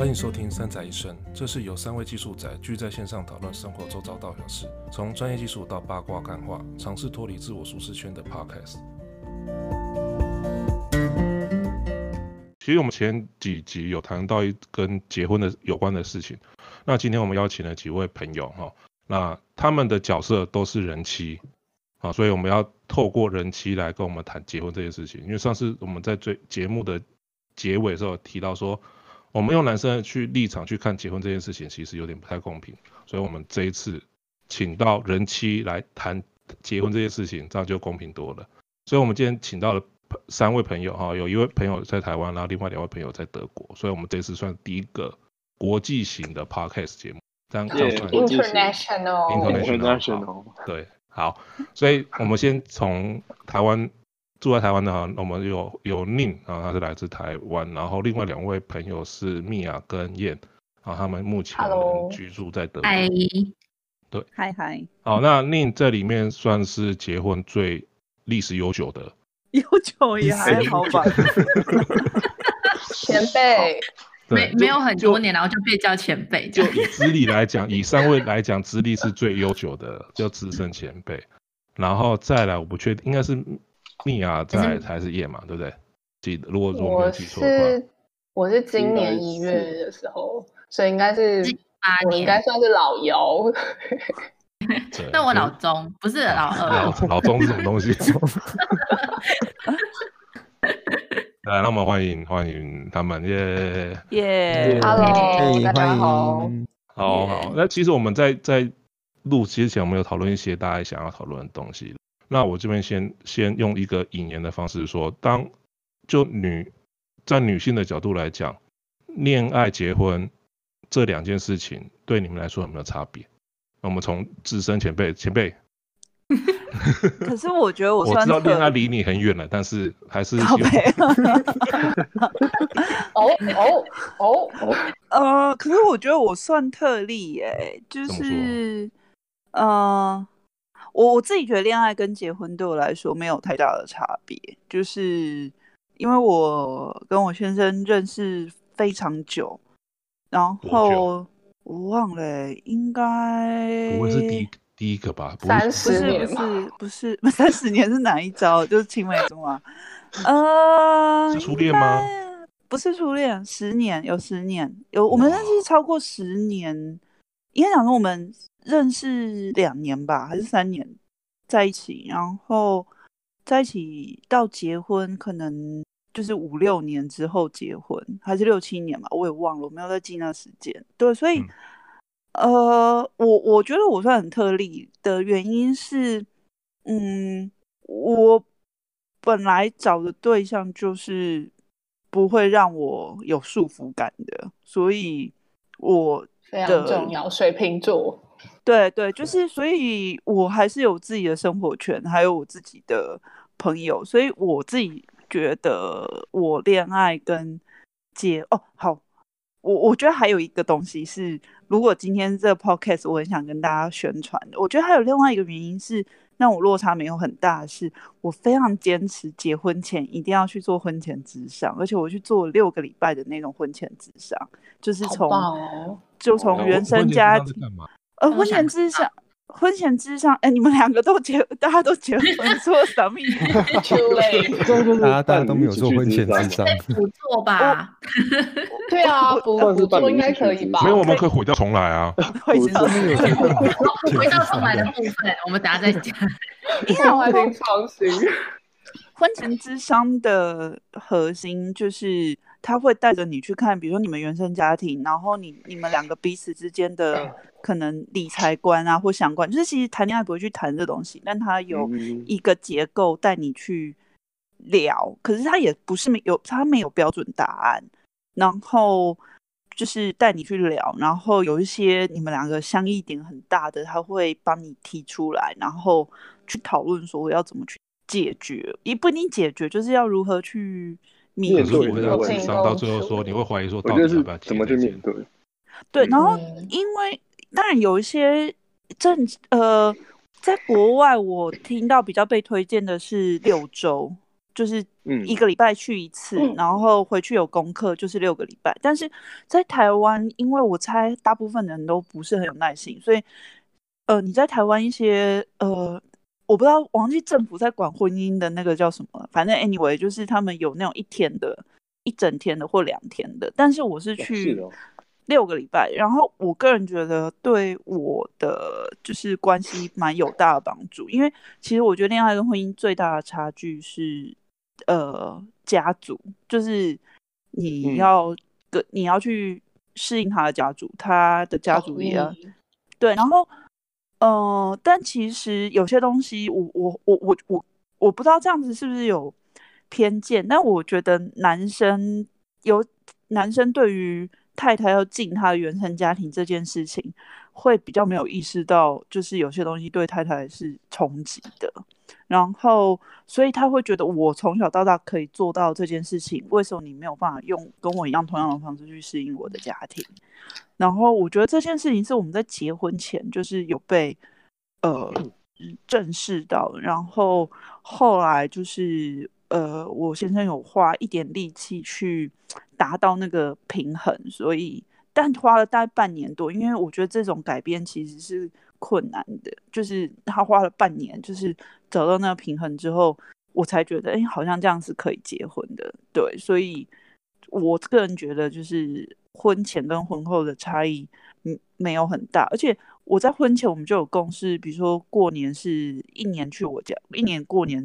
欢迎收听《三宅一生》，这是由三位技术宅聚在线上讨论生活周遭大小事，从专业技术到八卦干话，尝试脱离自我舒适圈的 Podcast。其实我们前几集有谈到一跟结婚的有关的事情，那今天我们邀请了几位朋友哈，那他们的角色都是人妻啊，所以我们要透过人妻来跟我们谈结婚这件事情。因为上次我们在最节目的结尾的时候提到说，我们用男生去立场去看结婚这件事情，其实有点不太公平，所以我们这一次请到人妻来谈结婚这件事情，这样就公平多了。所以，我们今天请到了三位朋友哈，有一位朋友在台湾，然后另外两位朋友在德国，所以我们这次算第一个国际型的 podcast 节目，这样叫算 international，international，对，好，所以我们先从台湾。住在台湾的哈，我们有有宁啊，他是来自台湾，然后另外两位朋友是米娅跟燕，啊，他们目前居住在德国。嗨，对，嗨嗨。好，那宁这里面算是结婚最历史悠久的，悠久也还好吧。前辈，没没有很多年，然后就被叫前辈。就以资历来讲，以三位来讲，资历是最悠久的，叫资深前辈。然后再来，我不确定，应该是。米娅在才是夜嘛，对不对？记得，如果如果没记错的话，我是我是今年一月的时候，所以应该是我应该算是老幺。那我老中不是老二，老老中是什么东西？来，那我们欢迎欢迎他们，耶耶，Hello，大家好，好好。那其实我们在在录之前，我们有讨论一些大家想要讨论的东西。那我这边先先用一个引言的方式说，当就女在女性的角度来讲，恋爱结婚这两件事情对你们来说有没有差别？那我们从资深前辈前辈，可是我觉得我 我知道恋爱离你很远了，但是还是有。哦哦哦哦，呃，可是我觉得我算特例耶，就是呃。我我自己觉得恋爱跟结婚对我来说没有太大的差别，就是因为我跟我先生认识非常久，然后我忘了，应该不会是第一第一个吧？三十年不是不是不是三十年是哪一招？就是青梅竹马，呃，是初恋吗？不是初恋，十年有十年有，我们认识超过十年，应该讲说我们。认识两年吧，还是三年在一起，然后在一起到结婚，可能就是五六年之后结婚，还是六七年吧，我也忘了，我没有在记那时间。对，所以，嗯、呃，我我觉得我算很特例的原因是，嗯，我本来找的对象就是不会让我有束缚感的，所以我非常重要，水瓶座。对对，就是，所以我还是有自己的生活圈，还有我自己的朋友，所以我自己觉得我恋爱跟结哦好，我我觉得还有一个东西是，如果今天这 podcast 我很想跟大家宣传的，我觉得还有另外一个原因是让我落差没有很大，是我非常坚持结婚前一定要去做婚前咨商，而且我去做六个礼拜的那种婚前咨商，就是从、哦、就从原生家庭。呃，婚前智商，婚前智商，哎，你们两个都结，大家都结婚，做什么？大家大家都没有做婚前智商，不做吧？对啊，不做应该可以吧？没有，我们可以毁掉重来啊！毁掉重来的部分，我们等下再讲。我。婚前咨商的核心就是。他会带着你去看，比如说你们原生家庭，然后你你们两个彼此之间的可能理财观啊或相关，就是其实谈恋爱不会去谈这东西，但他有一个结构带你去聊，可是他也不是没有，他没有标准答案，然后就是带你去聊，然后有一些你们两个相异点很大的，他会帮你提出来，然后去讨论说我要怎么去解决，也不一定解决，就是要如何去。面对面到咨商，到最后说你会怀疑说，到底要不要怎么去面对？对，然后因为当然有一些政呃，在国外我听到比较被推荐的是六周，就是一个礼拜去一次，嗯、然后回去有功课就是六个礼拜。但是在台湾，因为我猜大部分人都不是很有耐心，所以呃，你在台湾一些呃，我不知道，忘记政府在管婚姻的那个叫什么，反正 anyway 就是他们有那种一天的、一整天的或两天的。但是我是去六个礼拜，然后我个人觉得对我的就是关系蛮有大的帮助，因为其实我觉得恋爱跟婚姻最大的差距是。呃，家族就是你要跟、嗯、你要去适应他的家族，他的家族也要、对。然后，呃，但其实有些东西我，我我我我我我不知道这样子是不是有偏见，但我觉得男生有男生对于太太要进他的原生家庭这件事情，会比较没有意识到，就是有些东西对太太是冲击的。然后，所以他会觉得我从小到大可以做到这件事情，为什么你没有办法用跟我一样同样的方式去适应我的家庭？然后我觉得这件事情是我们在结婚前就是有被呃正视到，然后后来就是呃我先生有花一点力气去达到那个平衡，所以但花了大概半年多，因为我觉得这种改变其实是。困难的，就是他花了半年，就是找到那个平衡之后，我才觉得，哎，好像这样是可以结婚的。对，所以我个人觉得，就是婚前跟婚后的差异，嗯，没有很大。而且我在婚前我们就有共识，比如说过年是一年去我家，一年过年，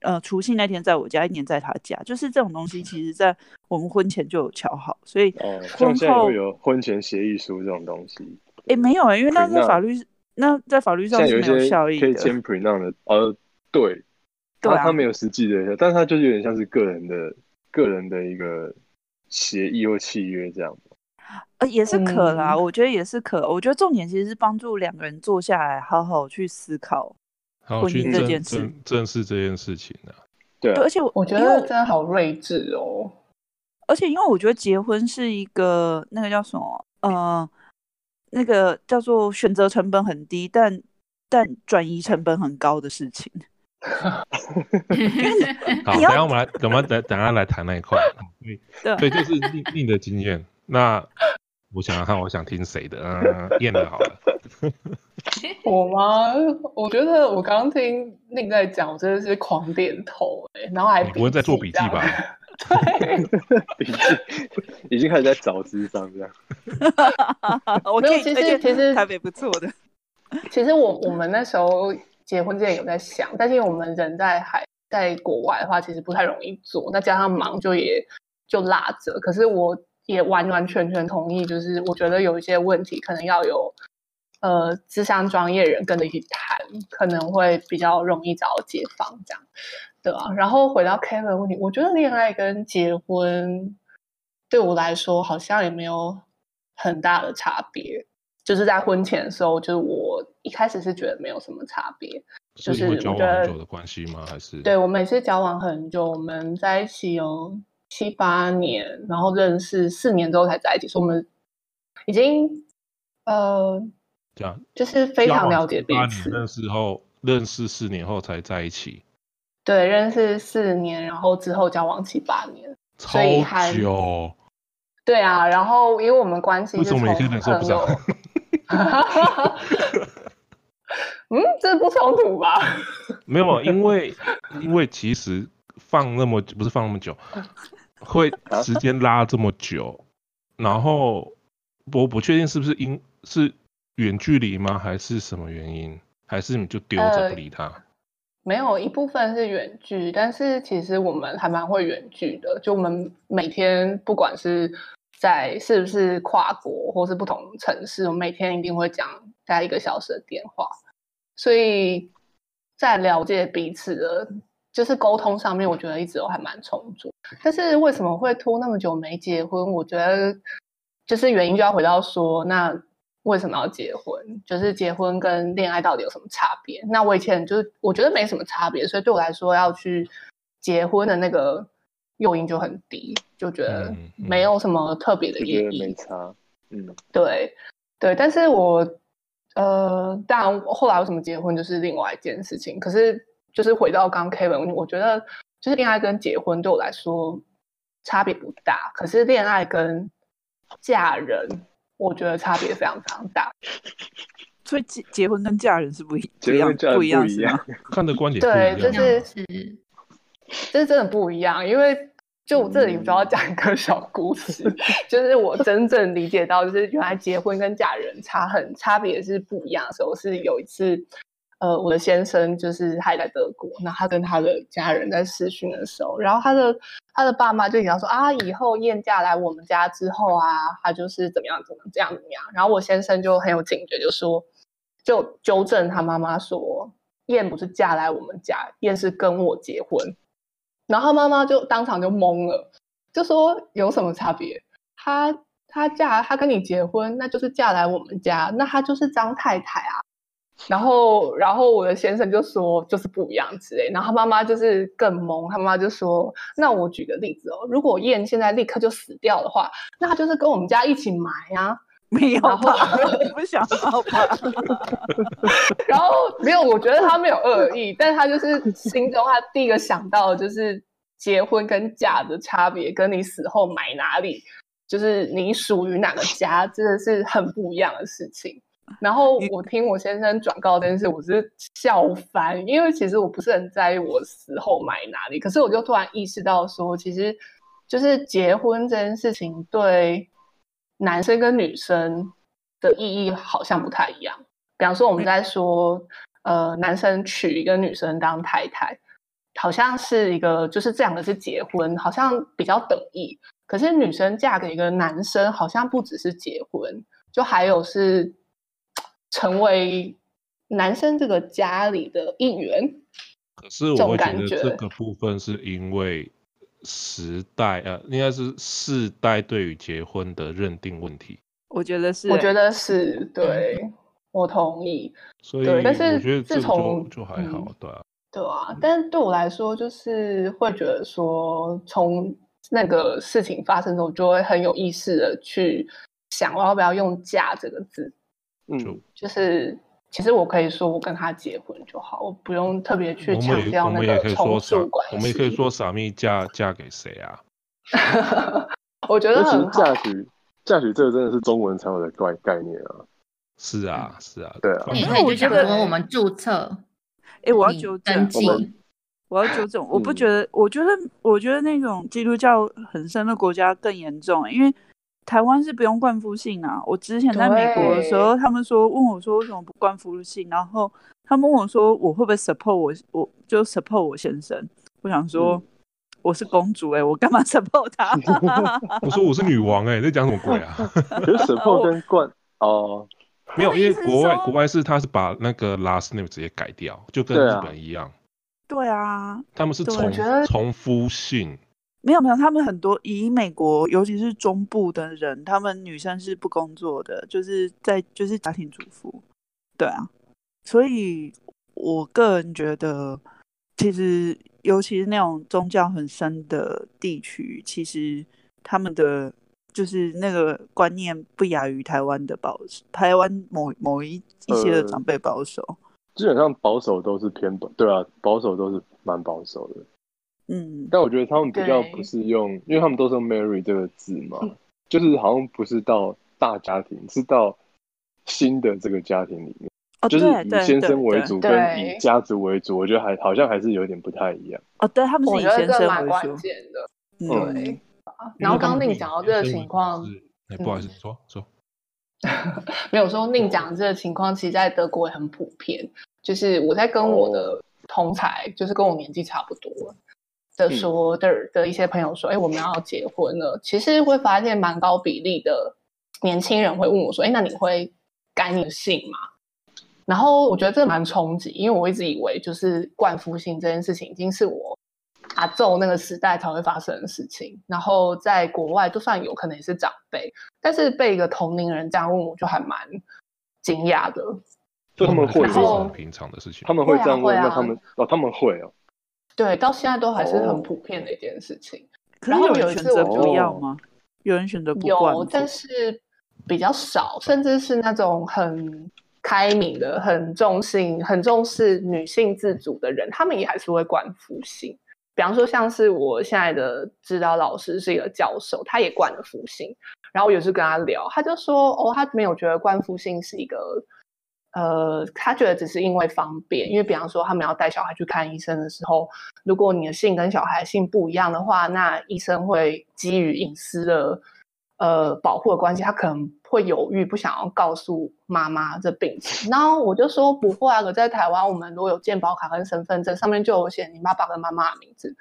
呃，除夕那天在我家，一年在他家，就是这种东西，其实在我们婚前就有乔好。所以婚后，有婚前协议书这种东西？哎，没有啊，因为那是法律。那在法律上是没有效益的。可以签 prenup 的，呃，对，对啊，他没有实际的，但是他就是有点像是个人的、个人的一个协议或契约这样。呃，也是可啦，嗯，我觉得也是可。我觉得重点其实是帮助两个人坐下来，好好去思考婚姻这件事，正视这件事情的，啊。对，而且我觉得真的好睿智哦。而且因为我觉得结婚是一个那个叫什么，呃。那个叫做选择成本很低，但但转移成本很高的事情。好，等下我们来，我们等等下来谈那一块。对，所以这是另另的经验。那我想要看，我想听谁的？嗯，念的好了。我吗？我觉得我刚刚听另在讲，我真的是狂点头哎，然后还不会在做笔记吧？对，笔记已经开始在找智商这样。我觉得其实其实台北不错的。其实我我们那时候结婚之前有在想，但是因为我们人在海在国外的话，其实不太容易做。那加上忙，就也就落着。可是我也完完全全同意，就是我觉得有一些问题可能要有呃智商专业人跟着一起谈，可能会比较容易找到解放这样。对啊，然后回到 Kevin 的问题，我觉得恋爱跟结婚对我来说好像也没有很大的差别。就是在婚前的时候，就是我一开始是觉得没有什么差别，就是交往很久的关系吗？还是对，我们是交往很久，我们在一起有七八年，然后认识四年之后才在一起，所以我们已经呃，这样就是非常了解彼此。认识后，认识四年后才在一起。对，认识四年，然后之后交往七八年，超久。对啊，然后因为我们关系是从朋友，嗯，这不冲突吧？没有，因为因为其实放那么不是放那么久，会时间拉这么久，然后我不确定是不是因是远距离吗？还是什么原因？还是你就丢着不理他？呃没有一部分是远距，但是其实我们还蛮会远距的。就我们每天不管是在是不是跨国或是不同城市，我们每天一定会讲大概一个小时的电话。所以在了解彼此的，就是沟通上面，我觉得一直都还蛮充足。但是为什么会拖那么久没结婚？我觉得就是原因就要回到说那。为什么要结婚？就是结婚跟恋爱到底有什么差别？那我以前就是我觉得没什么差别，所以对我来说要去结婚的那个诱因就很低，就觉得没有什么特别的意义。嗯、没差，嗯，对对。但是我呃，当然后来为什么结婚就是另外一件事情。可是就是回到刚刚 Kevin，我觉得就是恋爱跟结婚对我来说差别不大，可是恋爱跟嫁人，我觉得差别非常非常大。所以结结婚跟嫁人是不一不一样，不一样是吗？看的观点对，就是这是真的不一样。因为就我这里主要讲一个小故事，嗯、就是我真正理解到，就是原来结婚跟嫁人差很差别是不一样的时候，是有一次，呃，我的先生就是还在德国，那他跟他的家人在视讯的时候，然后他的他的爸妈就讲说啊，以后燕嫁来我们家之后啊，他就是怎么样怎么这样怎么样，然后我先生就很有警觉，就说。就纠正他妈妈说：“燕不是嫁来我们家，燕是跟我结婚。”然后妈妈就当场就懵了，就说：“有什么差别？她她嫁她跟你结婚，那就是嫁来我们家，那她就是张太太啊。”然后然后我的先生就说：“就是不一样之类。”然后他妈妈就是更懵，他妈妈就说：“那我举个例子哦，如果燕现在立刻就死掉的话，那他就是跟我们家一起埋啊。”没有吧？你不想要吧？然后没有，我觉得他没有恶意，但他就是心中他第一个想到的就是结婚跟嫁的差别，跟你死后埋哪里，就是你属于哪个家，真的是很不一样的事情。然后我听我先生转告这件事，我是笑翻，因为其实我不是很在意我死后埋哪里，可是我就突然意识到说，其实就是结婚这件事情对。男生跟女生的意义好像不太一样。比方说，我们在说，呃，男生娶一个女生当太太，好像是一个就是这两个，是结婚，好像比较等义。可是女生嫁给一个男生，好像不只是结婚，就还有是成为男生这个家里的一员。可是我会觉得这个部分是因为。时代呃，应该是世代对于结婚的认定问题。我觉得是，我觉得是对，嗯、我同意。所以，但是自从就，就还好，嗯、对啊，对啊。但是对我来说，就是会觉得说，从那个事情发生之后，就会很有意识的去想，我要不要用“嫁”这个字。嗯，就是。其实我可以说我跟他结婚就好，我不用特别去强调那个从属关系。我们也可以说傻蜜嫁嫁给谁啊？我觉得很好。其实嫁娶嫁娶这个真的是中文才有的概概念啊。是啊，是啊，对啊。因为我觉得我们注册。哎，我要纠正，我要纠正，我不觉得，我觉得，我觉得那种基督教很深的国家更严重，因为。台湾是不用冠夫姓啊！我之前在美国的时候，他们说问我说为什么不冠夫姓，然后他们问我说我会不会 support 我，我就 support 我先生。我想说、嗯、我是公主哎、欸，我干嘛 support 他？我说我是女王哎、欸，你在讲什么鬼啊？可是 support 跟冠哦，没有，因为国外国外是他是把那个 last name 直接改掉，就跟日本一样。对啊，他们是重重夫姓。没有没有，他们很多以美国，尤其是中部的人，他们女生是不工作的，就是在就是家庭主妇，对啊，所以我个人觉得，其实尤其是那种宗教很深的地区，其实他们的就是那个观念不亚于台湾的保守，台湾某某一一些的长辈保守，呃，基本上保守都是偏保，对啊，保守都是蛮保守的。嗯，但我觉得他们比较不是用，因为他们都是用 “marry” 这个字嘛，嗯，就是好像不是到大家庭，是到新的这个家庭里面，哦，就是以先生为主跟以家族为主，我觉得还好像还是有点不太一样。哦，对，他们是以先生为主。对，嗯，然后刚刚宁讲到这个情况，哎，不好意思，说说，没有说宁讲这个情况，其实在德国也很普遍，就是我在跟我的同才，就是跟我年纪差不多。的说的的一些朋友说，哎、欸，我们要结婚了。其实会发现蛮高比例的年轻人会问我说，哎、欸，那你会改你的姓吗？然后我觉得这蛮冲击，因为我一直以为就是冠夫姓这件事情已经是我阿祖那个时代才会发生的事情。然后在国外，就算有可能也是长辈，但是被一个同龄人这样问，我就还蛮惊讶的。就他们会很平常的事情，他们会这样问，那他们哦，他们会哦。对，到现在都还是很普遍的一件事情。哦、然后有一次我不要吗？有人选择不要，有，但是比较少，甚至是那种很开明的、很重性、很重视女性自主的人，他们也还是会管夫姓。比方说像是我现在的指导老师是一个教授，他也管了复姓，然后我有时跟他聊，他就说哦，他没有觉得冠复姓是一个。呃，他觉得只是因为方便，因为比方说他们要带小孩去看医生的时候，如果你的姓跟小孩姓不一样的话，那医生会基于隐私的呃保护的关系，他可能会犹豫，不想要告诉妈妈这病情。然后我就说不会啊，可在台湾，我们如果有健保卡跟身份证，上面就有写你爸爸跟妈妈的名字，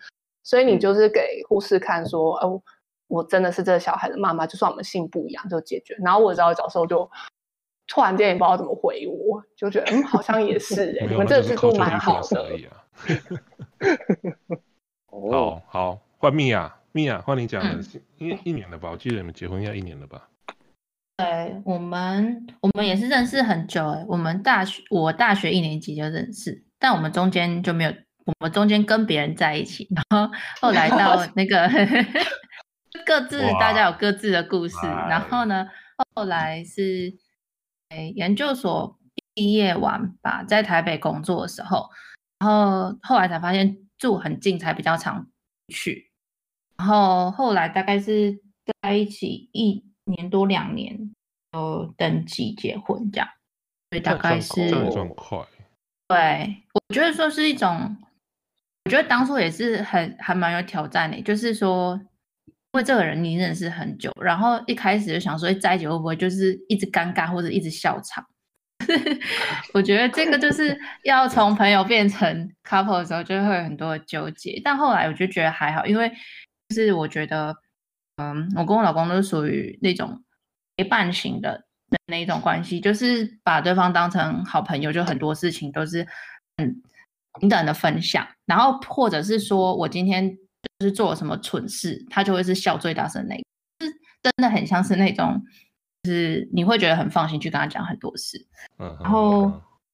所以你就是给护士看说，哦、呃，我真的是这个小孩的妈妈，就算我们姓不一样就解决。然后我知道教授就。突然间也不知道怎么回我，就觉得嗯，好像也是哎、欸，你们这个制度蛮好的。哦好，换蜜娅，蜜娅换你讲的，因为一年了吧？我记得你们结婚要一年了吧？对，我们我们也是认识很久哎、欸，我们大学我大学一年级就认识，但我们中间就没有，我们中间跟别人在一起，然后 后来到那个各自大家有各自的故事，然后呢，后来是。研究所毕业完吧，在台北工作的时候，然后后来才发现住很近才比较常去，然后后来大概是在一起一年多两年，就登记结婚这样，所以大概是这么快。对，我觉得说是一种，我觉得当初也是很还蛮有挑战的，就是说。因为这个人你认识很久，然后一开始就想说，在一起会不会就是一直尴尬或者一直笑场？我觉得这个就是要从朋友变成 couple 的时候，就会有很多的纠结。但后来我就觉得还好，因为就是我觉得，嗯，我跟我老公都是属于那种陪伴型的那一种关系，就是把对方当成好朋友，就很多事情都是很平等的分享，然后或者是说我今天。就是做了什么蠢事，他就会是笑最大声那个，是真的很像是那种，就是你会觉得很放心去跟他讲很多事。嗯，然后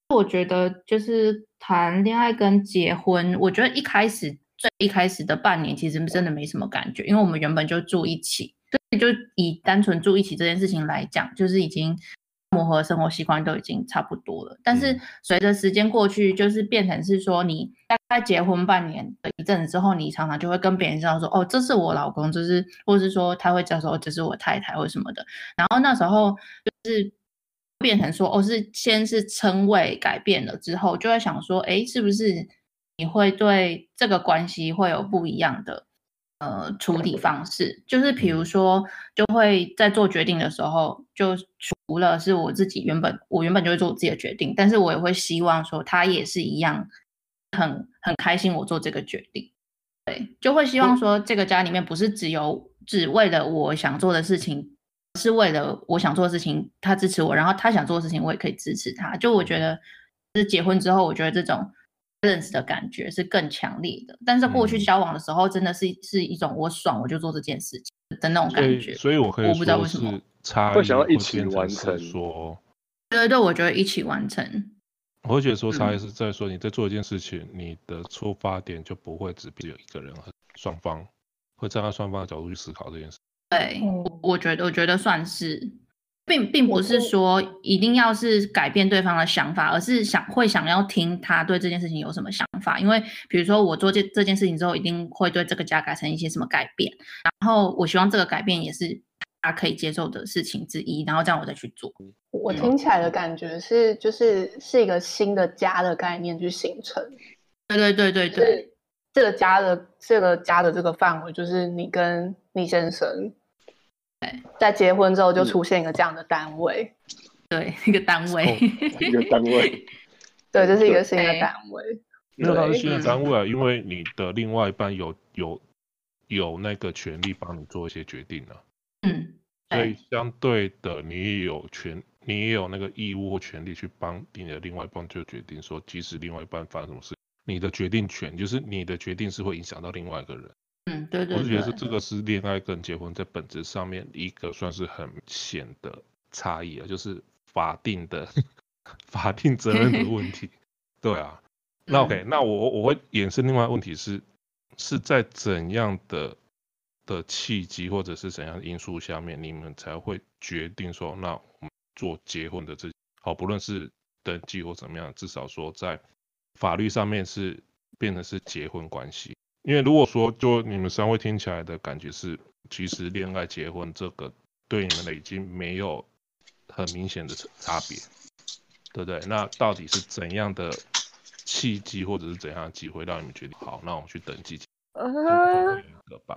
我觉得就是谈恋爱跟结婚，我觉得一开始最一开始的半年其实真的没什么感觉，因为我们原本就住一起，所以就以单纯住一起这件事情来讲，就是已经。磨合生活习惯都已经差不多了，但是随着时间过去，就是变成是说，你大概结婚半年的一阵子之后，你常常就会跟别人知道说，哦，这是我老公，就是，或是说他会叫说这是我太太或什么的。然后那时候就是变成说，哦，是先是称谓改变了之后，就会想说，哎，是不是你会对这个关系会有不一样的？呃，处理方式就是，比如说，就会在做决定的时候，就除了是我自己原本，我原本就会做我自己的决定，但是我也会希望说，他也是一样很，很很开心我做这个决定，对，就会希望说，这个家里面不是只有只为了我想做的事情，是为了我想做的事情，他支持我，然后他想做的事情，我也可以支持他。就我觉得，就是结婚之后，我觉得这种。认识的感觉是更强烈的，但是过去交往的时候，真的是、嗯、是一种我爽我就做这件事情的那种感觉。所以，所以我可以说，我不知道为什么会想要一起完成。说，对对对，我觉得一起完成。我会觉得说，差异是在说你在做一件事情，嗯、你的出发点就不会只只有一个人，双方会站在双方的角度去思考这件事。对，我我觉得我觉得算是。并并不是说一定要是改变对方的想法，而是想会想要听他对这件事情有什么想法。因为比如说我做这这件事情之后，一定会对这个家改成一些什么改变，然后我希望这个改变也是他可以接受的事情之一，然后这样我再去做。我听起来的感觉是，就是是一个新的家的概念去形成。对对对对对，这个家的这个家的这个范围，就是你跟你先生。在结婚之后就出现一个这样的单位，嗯、对，一个单位，一个单位，对，这是一个新的单位。那他是新的单位啊，因为你的另外一半有有有那个权利帮你做一些决定啊。嗯，所以相对的，你也有权，你也有那个义务或权利去帮你的另外一半做决定，说即使另外一半发生什么事，你的决定权就是你的决定是会影响到另外一个人。嗯，对对，对，我是觉得是这个是恋爱跟结婚在本质上面一个算是很显的差异啊，就是法定的 法定责任的问题。对啊，那 OK，那我我会衍生另外一个问题是是在怎样的的契机或者是怎样的因素下面，你们才会决定说，那我们做结婚的这好，不论是登记或怎么样，至少说在法律上面是变成是结婚关系。因为如果说就你们三位听起来的感觉是，其实恋爱结婚这个对你们的已经没有很明显的差别，对不对？那到底是怎样的契机或者是怎样的机会让你们决定好，那我们去登记？呃，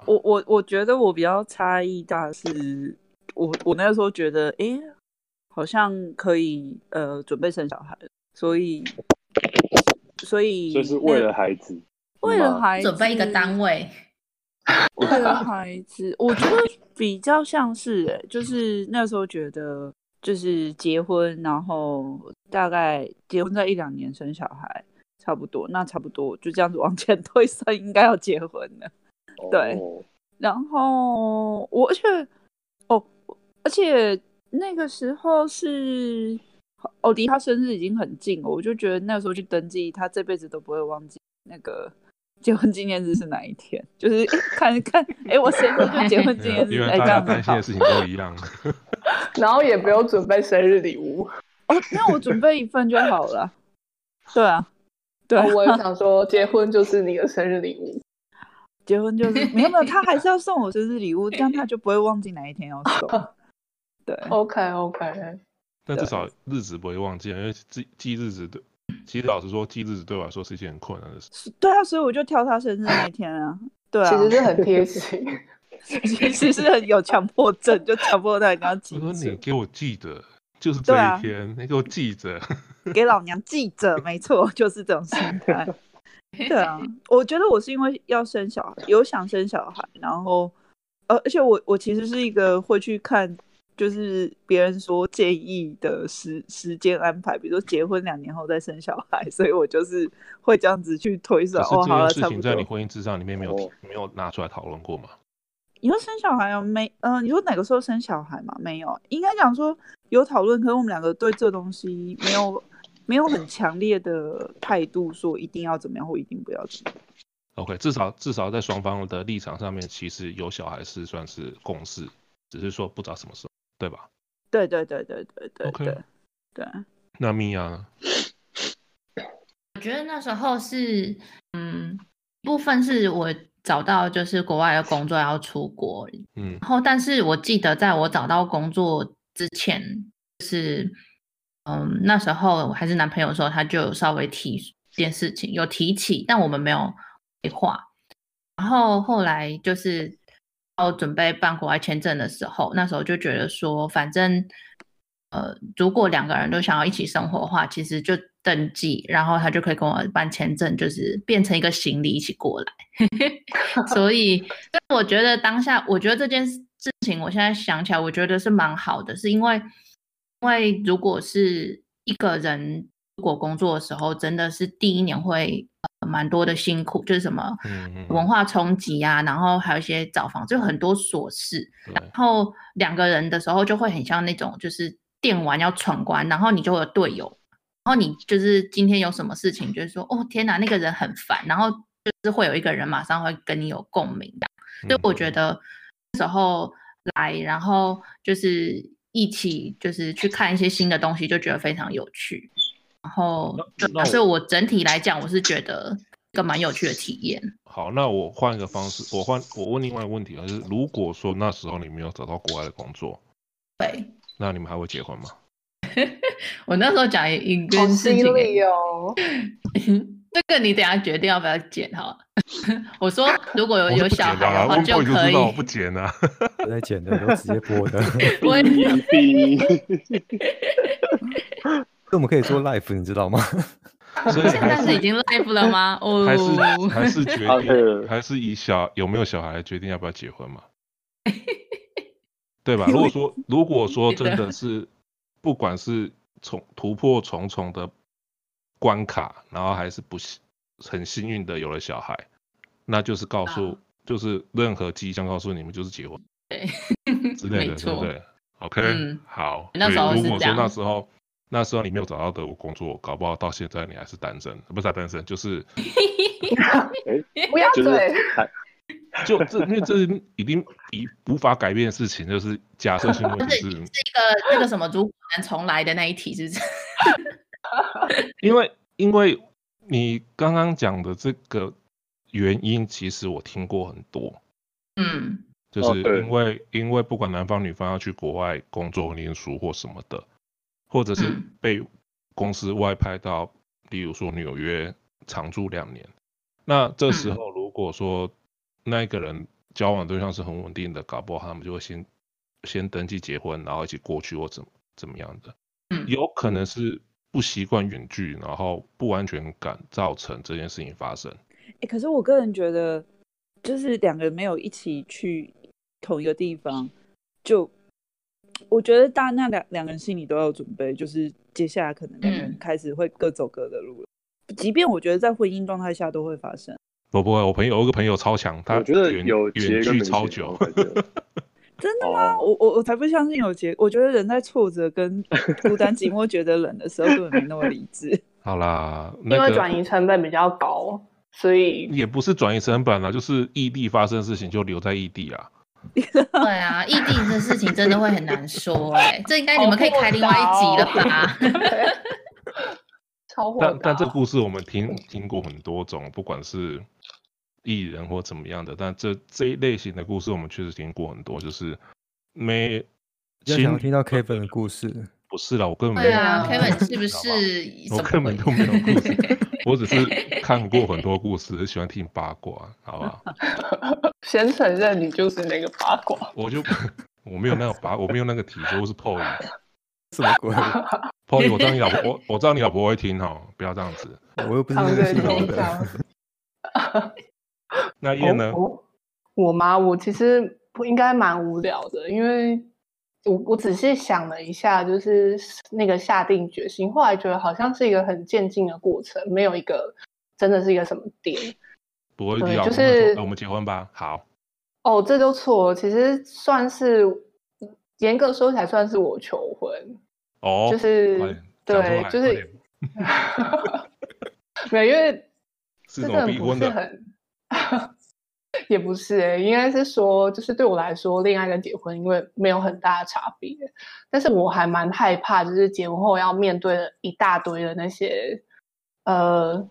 我我我觉得我比较差异大是，我我那个时候觉得，哎，好像可以呃准备生小孩，所以所以就是为了孩子。为了孩子准备一个单位，为了孩子，我觉得比较像是哎，就是那时候觉得就是结婚，然后大概结婚在一两年生小孩，差不多，那差不多就这样子往前推 算，应该要结婚了。对，然后我而且哦，而且那个时候是哦，离他生日已经很近了，我就觉得那个时候去登记，他这辈子都不会忘记那个。结婚纪念日是哪一天？就是看看，哎、欸，我生日就结婚纪念日，因为大家担心的事情都一样。然后也不用准备生日礼物哦，那我准备一份就好了。对啊，对啊，我也想说，结婚就是你的生日礼物。结婚就是没有没有，他还是要送我生日礼物，这样他就不会忘记哪一天要送。对，OK OK。但至少日子不会忘记，因为记记日子对。其实老实说，记日子对我来说是一件很困难的事。对啊，所以我就挑他生日那一天啊。对啊，其实是很贴心，其实是很有强迫症，就强迫他一定要记。我说你给我记得，就是这一天，啊、你给我记着，给老娘记着，没错，就是这种心态。对啊，我觉得我是因为要生小孩，有想生小孩，然后，呃，而且我我其实是一个会去看。就是别人说建议的时时间安排，比如说结婚两年后再生小孩，所以我就是会这样子去推算。哦，好了，事情在你婚姻之上里面没有没有拿出来讨论过吗？你说生小孩有没？嗯、呃，你说哪个时候生小孩嘛？没有，应该讲说有讨论，可是我们两个对这东西没有没有很强烈的态度，说一定要怎么样或一定不要怎么样。OK，至少至少在双方的立场上面，其实有小孩是算是共识，只是说不知道什么时候。对吧？对对对对对对 OK 对，对。那米娅呢，我觉得那时候是，嗯，部分是我找到就是国外的工作要出国，嗯，然后但是我记得在我找到工作之前，就是，嗯，那时候我还是男朋友的时候，他就稍微提这件事情，有提起，但我们没有对话。然后后来就是。要准备办国外签证的时候，那时候就觉得说，反正，呃，如果两个人都想要一起生活的话，其实就登记，然后他就可以跟我办签证，就是变成一个行李一起过来。所以，但我觉得当下，我觉得这件事情，我现在想起来，我觉得是蛮好的，是因为，因为如果是一个人如果工作的时候，真的是第一年会。蛮多的辛苦，就是什么文化冲击啊，然后还有一些找房，就很多琐事。然后两个人的时候就会很像那种，就是电玩要闯关，然后你就会有队友，然后你就是今天有什么事情，就是说哦天哪，那个人很烦，然后就是会有一个人马上会跟你有共鸣的。所以我觉得那时候来，然后就是一起就是去看一些新的东西，就觉得非常有趣。然后，所以我整体来讲，我是觉得一个蛮有趣的体验。好，那我换一个方式，我换我问另外一个问题啊，就是如果说那时候你没有找到国外的工作，对，那你们还会结婚吗？我那时候讲一个事情哦，这个你等下决定要不要剪哈。我说如果有有小孩的话就可以，我不剪啊，我在剪的，都直接播的。我也我们可以做 live，你知道吗？所 以现在是已经 live 了吗？哦，还是还是决定，还是以小有没有小孩决定要不要结婚嘛？对吧？如果说如果说真的是，不管是从突破重重的关卡，然后还是不幸很幸运的有了小孩，那就是告诉，啊、就是任何迹象告诉你们就是结婚，对，之类的，对不对？OK，、嗯、好。那时候如果说那时候。那时候你没有找到的工作，搞不好到现在你还是单身，不是单身，就是，不要对，就这，因为这是已经已无法改变的事情，就是假设性问题是，是一个那个什么如果能重来的那一题，是不是？因为因为你刚刚讲的这个原因其实我听过很多，嗯，就是因为、哦、因为不管男方女方要去国外工作、念书或什么的，或者是被公司外派到，例如说纽约常住两年，那这时候如果说那个人交往对象是很稳定的，搞不好他们就会先先登记结婚，然后一起过去或怎么怎么样的，有可能是不习惯远距，然后不安全感造成这件事情发生。欸，可是我个人觉得，就是两个人没有一起去同一个地方，就我觉得大那两两个人心里都要准备，就是接下来可能两个人开始会各走各的路了。嗯、即便我觉得在婚姻状态下都会发生。不不会，我朋友我有个朋友超强，他觉得有远距超久。真的吗？我我我才不相信有结。我觉得人在挫折跟孤单寂寞觉得冷的时候，根本没那么理智。好啦，那个、因为转移成本比较高。所以也不是转移成本啊，就是异地发生的事情就留在异地啊。对啊，异地这事情真的会很难说哎、欸，这应该你们可以开另外一集了吧？超但但这故事我们听听过很多种，不管是艺人或怎么样的，但这这一类型的故事我们确实听过很多，就是没。想要听到 Kevin 的故事？不是啦，我根本没有。对啊，Kevin 是不是？我根本都没有故事。我只是看过很多故事，喜欢听八卦，好不好？先承认你就是那个八卦。我就我没有那个八，我没有那个体质，我是 Poi。什么鬼 p o l y 我知道你老婆，我我知道你老婆会听哈，不要这样子。我又不是那个姓刘的。那叶呢？我我妈，我其实不应该蛮无聊的，因为。我我仔细想了一下，就是那个下定决心，后来觉得好像是一个很渐进的过程，没有一个真的是一个什么点。不会，就是我们结婚吧。好。哦，这就错了，其实算是严格说起来算是我求婚。哦。就是对，就是。没有，因为真的不是很。也不是哎、欸，应该是说，就是对我来说，恋爱跟结婚因为没有很大的差别，但是我还蛮害怕，就是结婚后要面对的一大堆的那些呃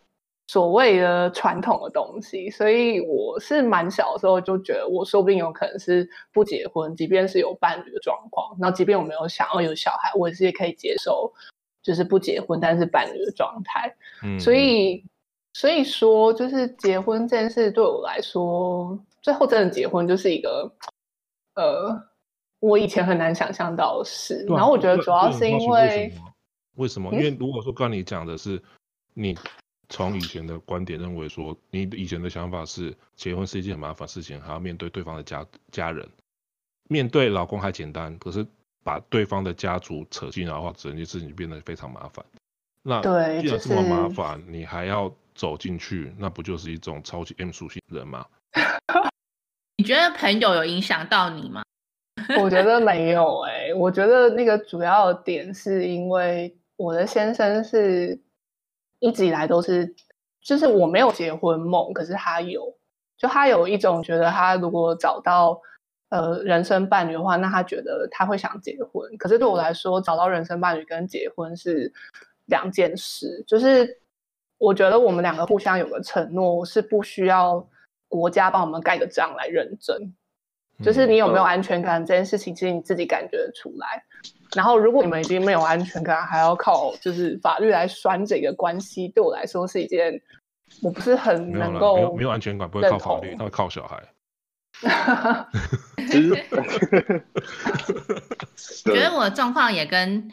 所谓的传统的东西，所以我是蛮小的时候就觉得，我说不定有可能是不结婚，即便是有伴侣的状况，然后即便我没有想要有小孩，我也是可以接受，就是不结婚但是伴侣的状态，嗯，所以。所以说，就是结婚这件事对我来说，最后真的结婚就是一个，呃，我以前很难想象到的事。然后我觉得主要是因为，为什么？因为如果说刚你讲的是，你从以前的观点认为说，你以前的想法是结婚是一件很麻烦事情，还要面对对方的家家人，面对老公还简单，可是把对方的家族扯进来的话，整件事情变得非常麻烦。那既然这么麻烦，就是，你还要。走进去，那不就是一种超级 M 属性的人吗？你觉得朋友有影响到你吗？我觉得没有哎、欸，我觉得那个主要的点是因为我的先生是一直以来都是，就是我没有结婚梦，可是他有，就他有一种觉得他如果找到呃人生伴侣的话，那他觉得他会想结婚。可是对我来说，找到人生伴侣跟结婚是两件事，就是。我觉得我们两个互相有个承诺，是不需要国家帮我们盖个章来认证。就是你有没有安全感这件事情，其实你自己感觉得出来。然后，如果你们已经没有安全感，还要靠就是法律来拴这个关系，对我来说是一件我不是很能够没有没有安全感，不会靠法律，他会靠小孩。我觉得我的状况也跟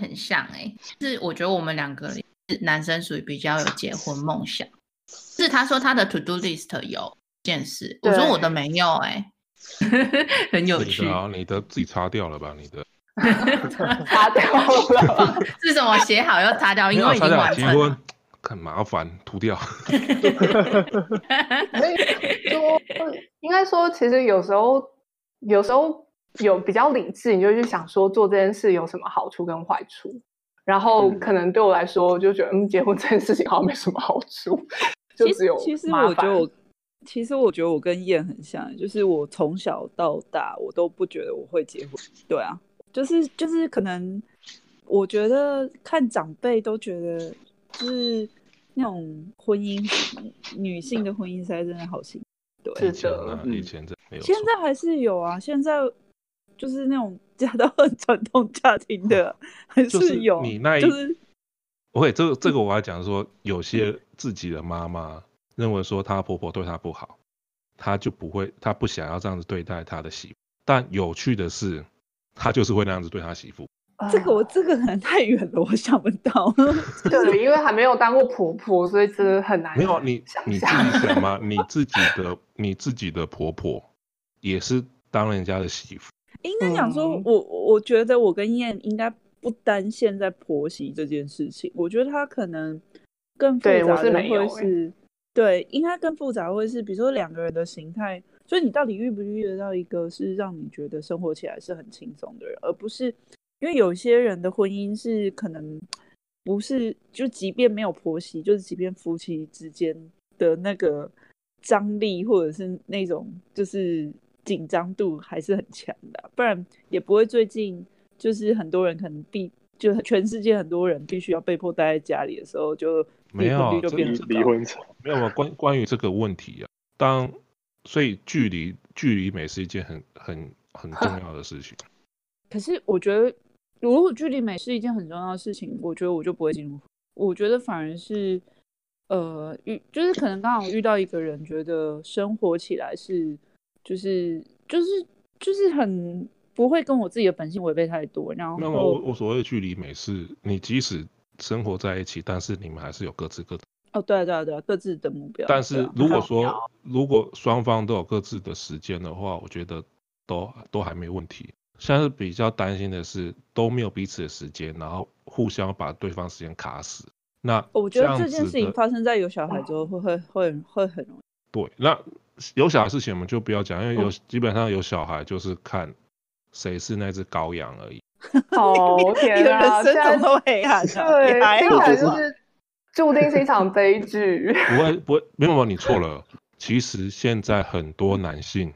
很像哎、欸，就是我觉得我们两个。男生属于比较有结婚梦想，是他说他的 to do list 有件事，我说我的没有哎、欸，很有趣。啊，你的自己擦掉了吧？你的 擦掉了，是什么写好要擦掉？因为已经完成了。结婚很麻烦，涂掉。说应该说，其实有时候有时候有比较理智，你就去想说做这件事有什么好处跟坏处。然后可能对我来说，就觉得嗯，结婚这件事情好像没什么好处，就只有其实我觉得我，其实我觉得我跟燕很像，就是我从小到大我都不觉得我会结婚。对啊，就是就是可能我觉得看长辈都觉得就是那种婚姻，女性的婚姻实在真的好辛苦。对，是的，以前这没有。现在还是有啊，现在就是那种嫁到很传统家庭的，还是有。就是、你那一，就是，OK，这个这个我要讲说，有些自己的妈妈认为说她婆婆对她不好，她就不会，她不想要这样子对待她的媳妇。但有趣的是，她就是会那样子对她媳妇。这个我这个可能太远了，我想不到。对，因为还没有当过婆婆，所以真的很难。没有你，你自己想吗？你自己的你自己的婆婆也是当人家的媳妇。应该讲说，嗯、我我觉得我跟燕应该不单现在婆媳这件事情，我觉得他可能更复杂的会是，是对，应该更复杂会是，比如说两个人的形态，所以你到底遇不遇得到一个是让你觉得生活起来是很轻松的人，而不是。因为有些人的婚姻是可能不是，就即便没有婆媳，就是即便夫妻之间的那个张力或者是那种就是紧张度还是很强的，不然也不会最近就是很多人可能必就全世界很多人必须要被迫待在家里的时候，就离婚率就变成离婚潮没有关关于这个问题啊，当所以距离距离美是一件很很很重要的事情，可是我觉得。如果距离美是一件很重要的事情，我觉得我就不会进入。我觉得反而是，呃，遇就是可能刚好遇到一个人，觉得生活起来是，就是就是就是很不会跟我自己的本性违背太多。然后，那么我我所谓的距离美是，你即使生活在一起，但是你们还是有各自各的。哦，对啊对啊对，啊各自的目标。但是如果说如果双方都有各自的时间的话，我觉得都都还没问题。现在是比较担心的是都没有彼此的时间，然后互相把对方时间卡死。那我觉得这件事情发生在有小孩之后会会会会很容易。对，那有小孩事情我们就不要讲，因为有基本上有小孩就是看谁是那只羔羊而已。哦天啊，现在都黑暗了，对，听起来就是注定是一场悲剧。不会不会，没有没有，你错了。其实现在很多男性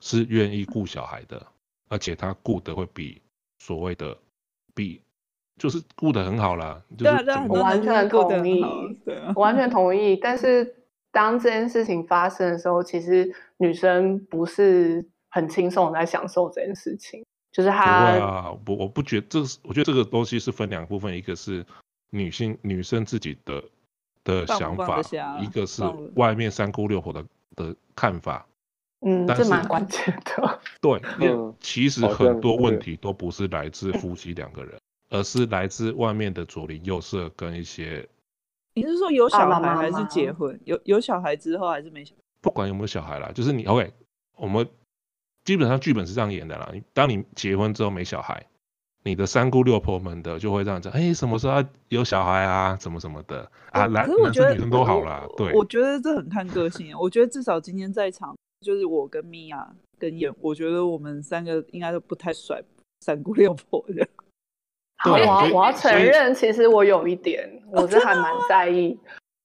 是愿意顾小孩的。而且他顾的会比所谓的比就是顾得很好啦，对对，我完全同意，我完全同意。但是当这件事情发生的时候，其实女生不是很轻松在享受这件事情，就是她不啊，不，我不觉得这是，我觉得这个东西是分两部分，一个是女性女生自己的的想法放放，一个是外面三姑六婆的的看法。嗯，这蛮关键的。对，嗯，其实很多问题都不是来自夫妻两个人，而是来自外面的左邻右舍跟一些。你是说有小孩还是结婚？啊、有有小孩之后还是没小孩？不管有没有小孩啦，就是你 OK，我们基本上剧本是这样演的啦。当你结婚之后没小孩，你的三姑六婆们的就会这样讲：哎、欸，什么时候要有小孩啊？什么什么的啊？男男生女生都好啦。对，我觉得这很看个性。我觉得至少今天在场。就是我跟米娅跟燕，我觉得我们三个应该都不太甩三姑六婆的。好，我我要承认，其实我有一点，我是还蛮在意。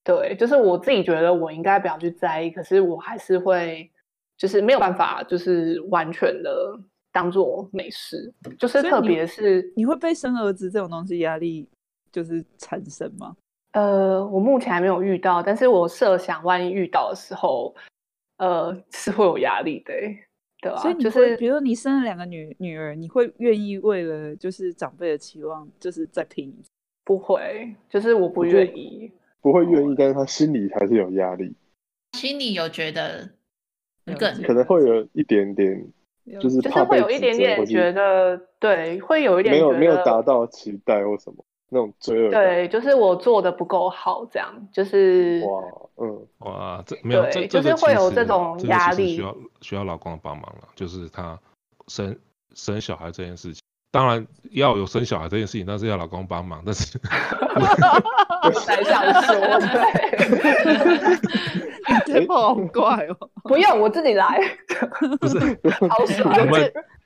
对，就是我自己觉得我应该不要去在意，可是我还是会，就是没有办法，就是完全的当做没事。就是特别是你，你会被生儿子这种东西压力就是产生吗？呃，我目前还没有遇到，但是我设想万一遇到的时候。呃，是会有压力的，所以就是，比如说你生了两个女女儿，你会愿意为了就是长辈的期望，就是再拼？不会，就是我不愿意，不会愿意，但是他心里还是有压力，心里有觉得更可能会有一点点，就是就是会有一点点觉得，对，会有一点没有没有达到期待或什么。那种罪恶感，对，就是我做的不够好，这样就是哇，嗯，哇，这没有，对，就是会有这种压力，需要需要老公的帮忙了。就是他生生小孩这件事情，当然要有生小孩这件事情，但是要老公帮忙，但是 我才想说，对，这好怪哦，不用我自己来，不是，好爽。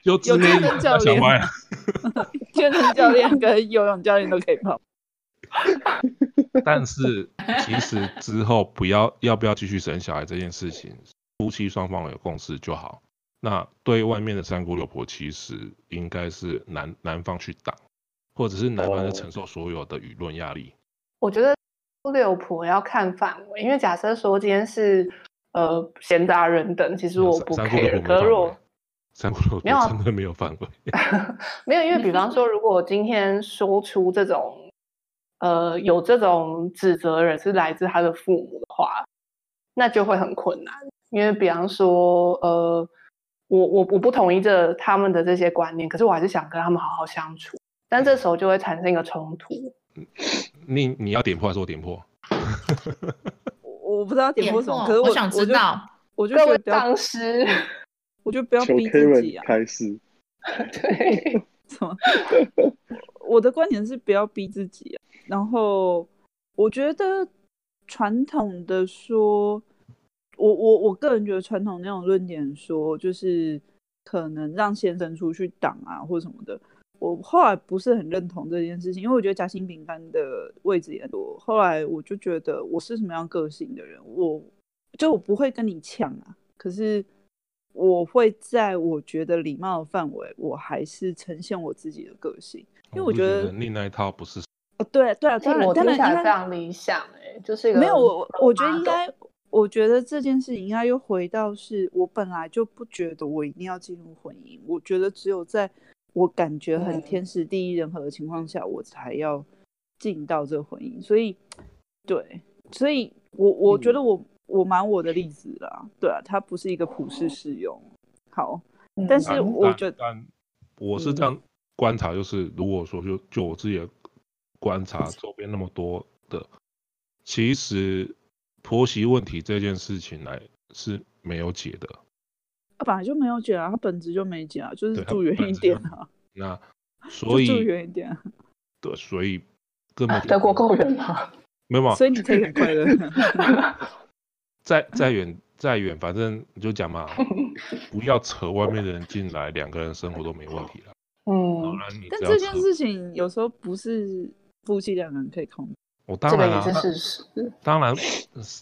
有健身教练，健身教练跟游泳教练都可以跑。但是其实之后不要要不要继续生小孩这件事情，夫妻双方有共识就好。那对外面的三姑六婆，其实应该是男男方去挡，或者是男方在承受所有的舆论压力。我觉得六婆要看范围，因为假设说今天是呃闲杂人等，其实我不 care。可是如果三姑六婆真的没有范围，没有，因为比方说，如果今天说出这种呃有这种指责人是来自他的父母的话，那就会很困难。因为比方说，呃，我我我不同意这他们的这些观念，可是我还是想跟他们好好相处，但这时候就会产生一个冲突。你你要点破还是我点破？我不知道点破什么，可是我，我想知道。我就觉得当时，我就不要逼自己啊。开始，对，什么？我的观点是不要逼自己啊。然后我觉得传统的说。我我我个人觉得传统那种论点说，就是可能让先生出去挡啊或什么的，我后来不是很认同这件事情，因为我觉得夹心饼干的位置也多。后来我就觉得我是什么样个性的人，我就我不会跟你抢啊，可是我会在我觉得礼貌的范围，我还是呈现我自己的个性，因为我觉得你那一套不是哦，对对啊，当然我听起来当然非常理想哎、欸，就是一个没有我我觉得应该。我觉得这件事情应该又回到是，我本来就不觉得我一定要进入婚姻。我觉得只有在我感觉很天时地利人和的情况下，我才要进到这个婚姻。所以，对，所以我我觉得我我蛮我的例子啦，对啊，它不是一个普世适用。好，但是我觉得，但我是这样观察，就是如果说就就我自己的观察，周边那么多的，其实。婆媳问题这件事情来是没有解的，他本来就没有解啊，他本质就没解啊，就是住 远一点啊。那所以住远一点，对，所以根本德国够远吗？没有嘛，所以你可以很快乐。再再远再远，反正你就讲嘛，不要扯外面的人进来，两个人生活都没问题了。嗯，但这件事情有时候不是夫妻两个人可以控制。我当然啊，这是事实。当然，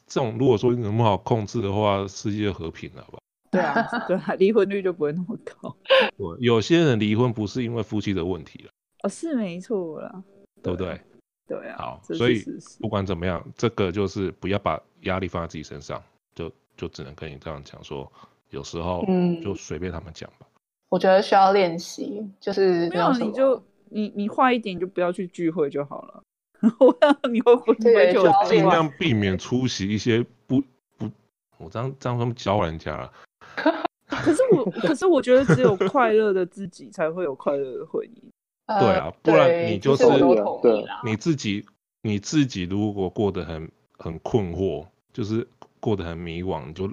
这种如果说能不好控制的话，世界和平了吧？对啊，对啊，离婚率就不会那么高。对，有些人离婚不是因为夫妻的问题了。哦，是没错啦，对不对？对啊。好，所以不管怎么样，这个就是不要把压力放在自己身上，就就只能跟你这样讲说，有时候嗯，就随便他们讲吧。我觉得需要练习，就是没有你就你你坏一点就不要去聚会就好了。我让你会不会就尽量避免出席一些不不，我这样这样他们教人家了。可是我可是我觉得只有快乐的自己才会有快乐的婚姻。对啊，不然你就是你自己你自己如果过得很很困惑，就是过得很迷惘，你就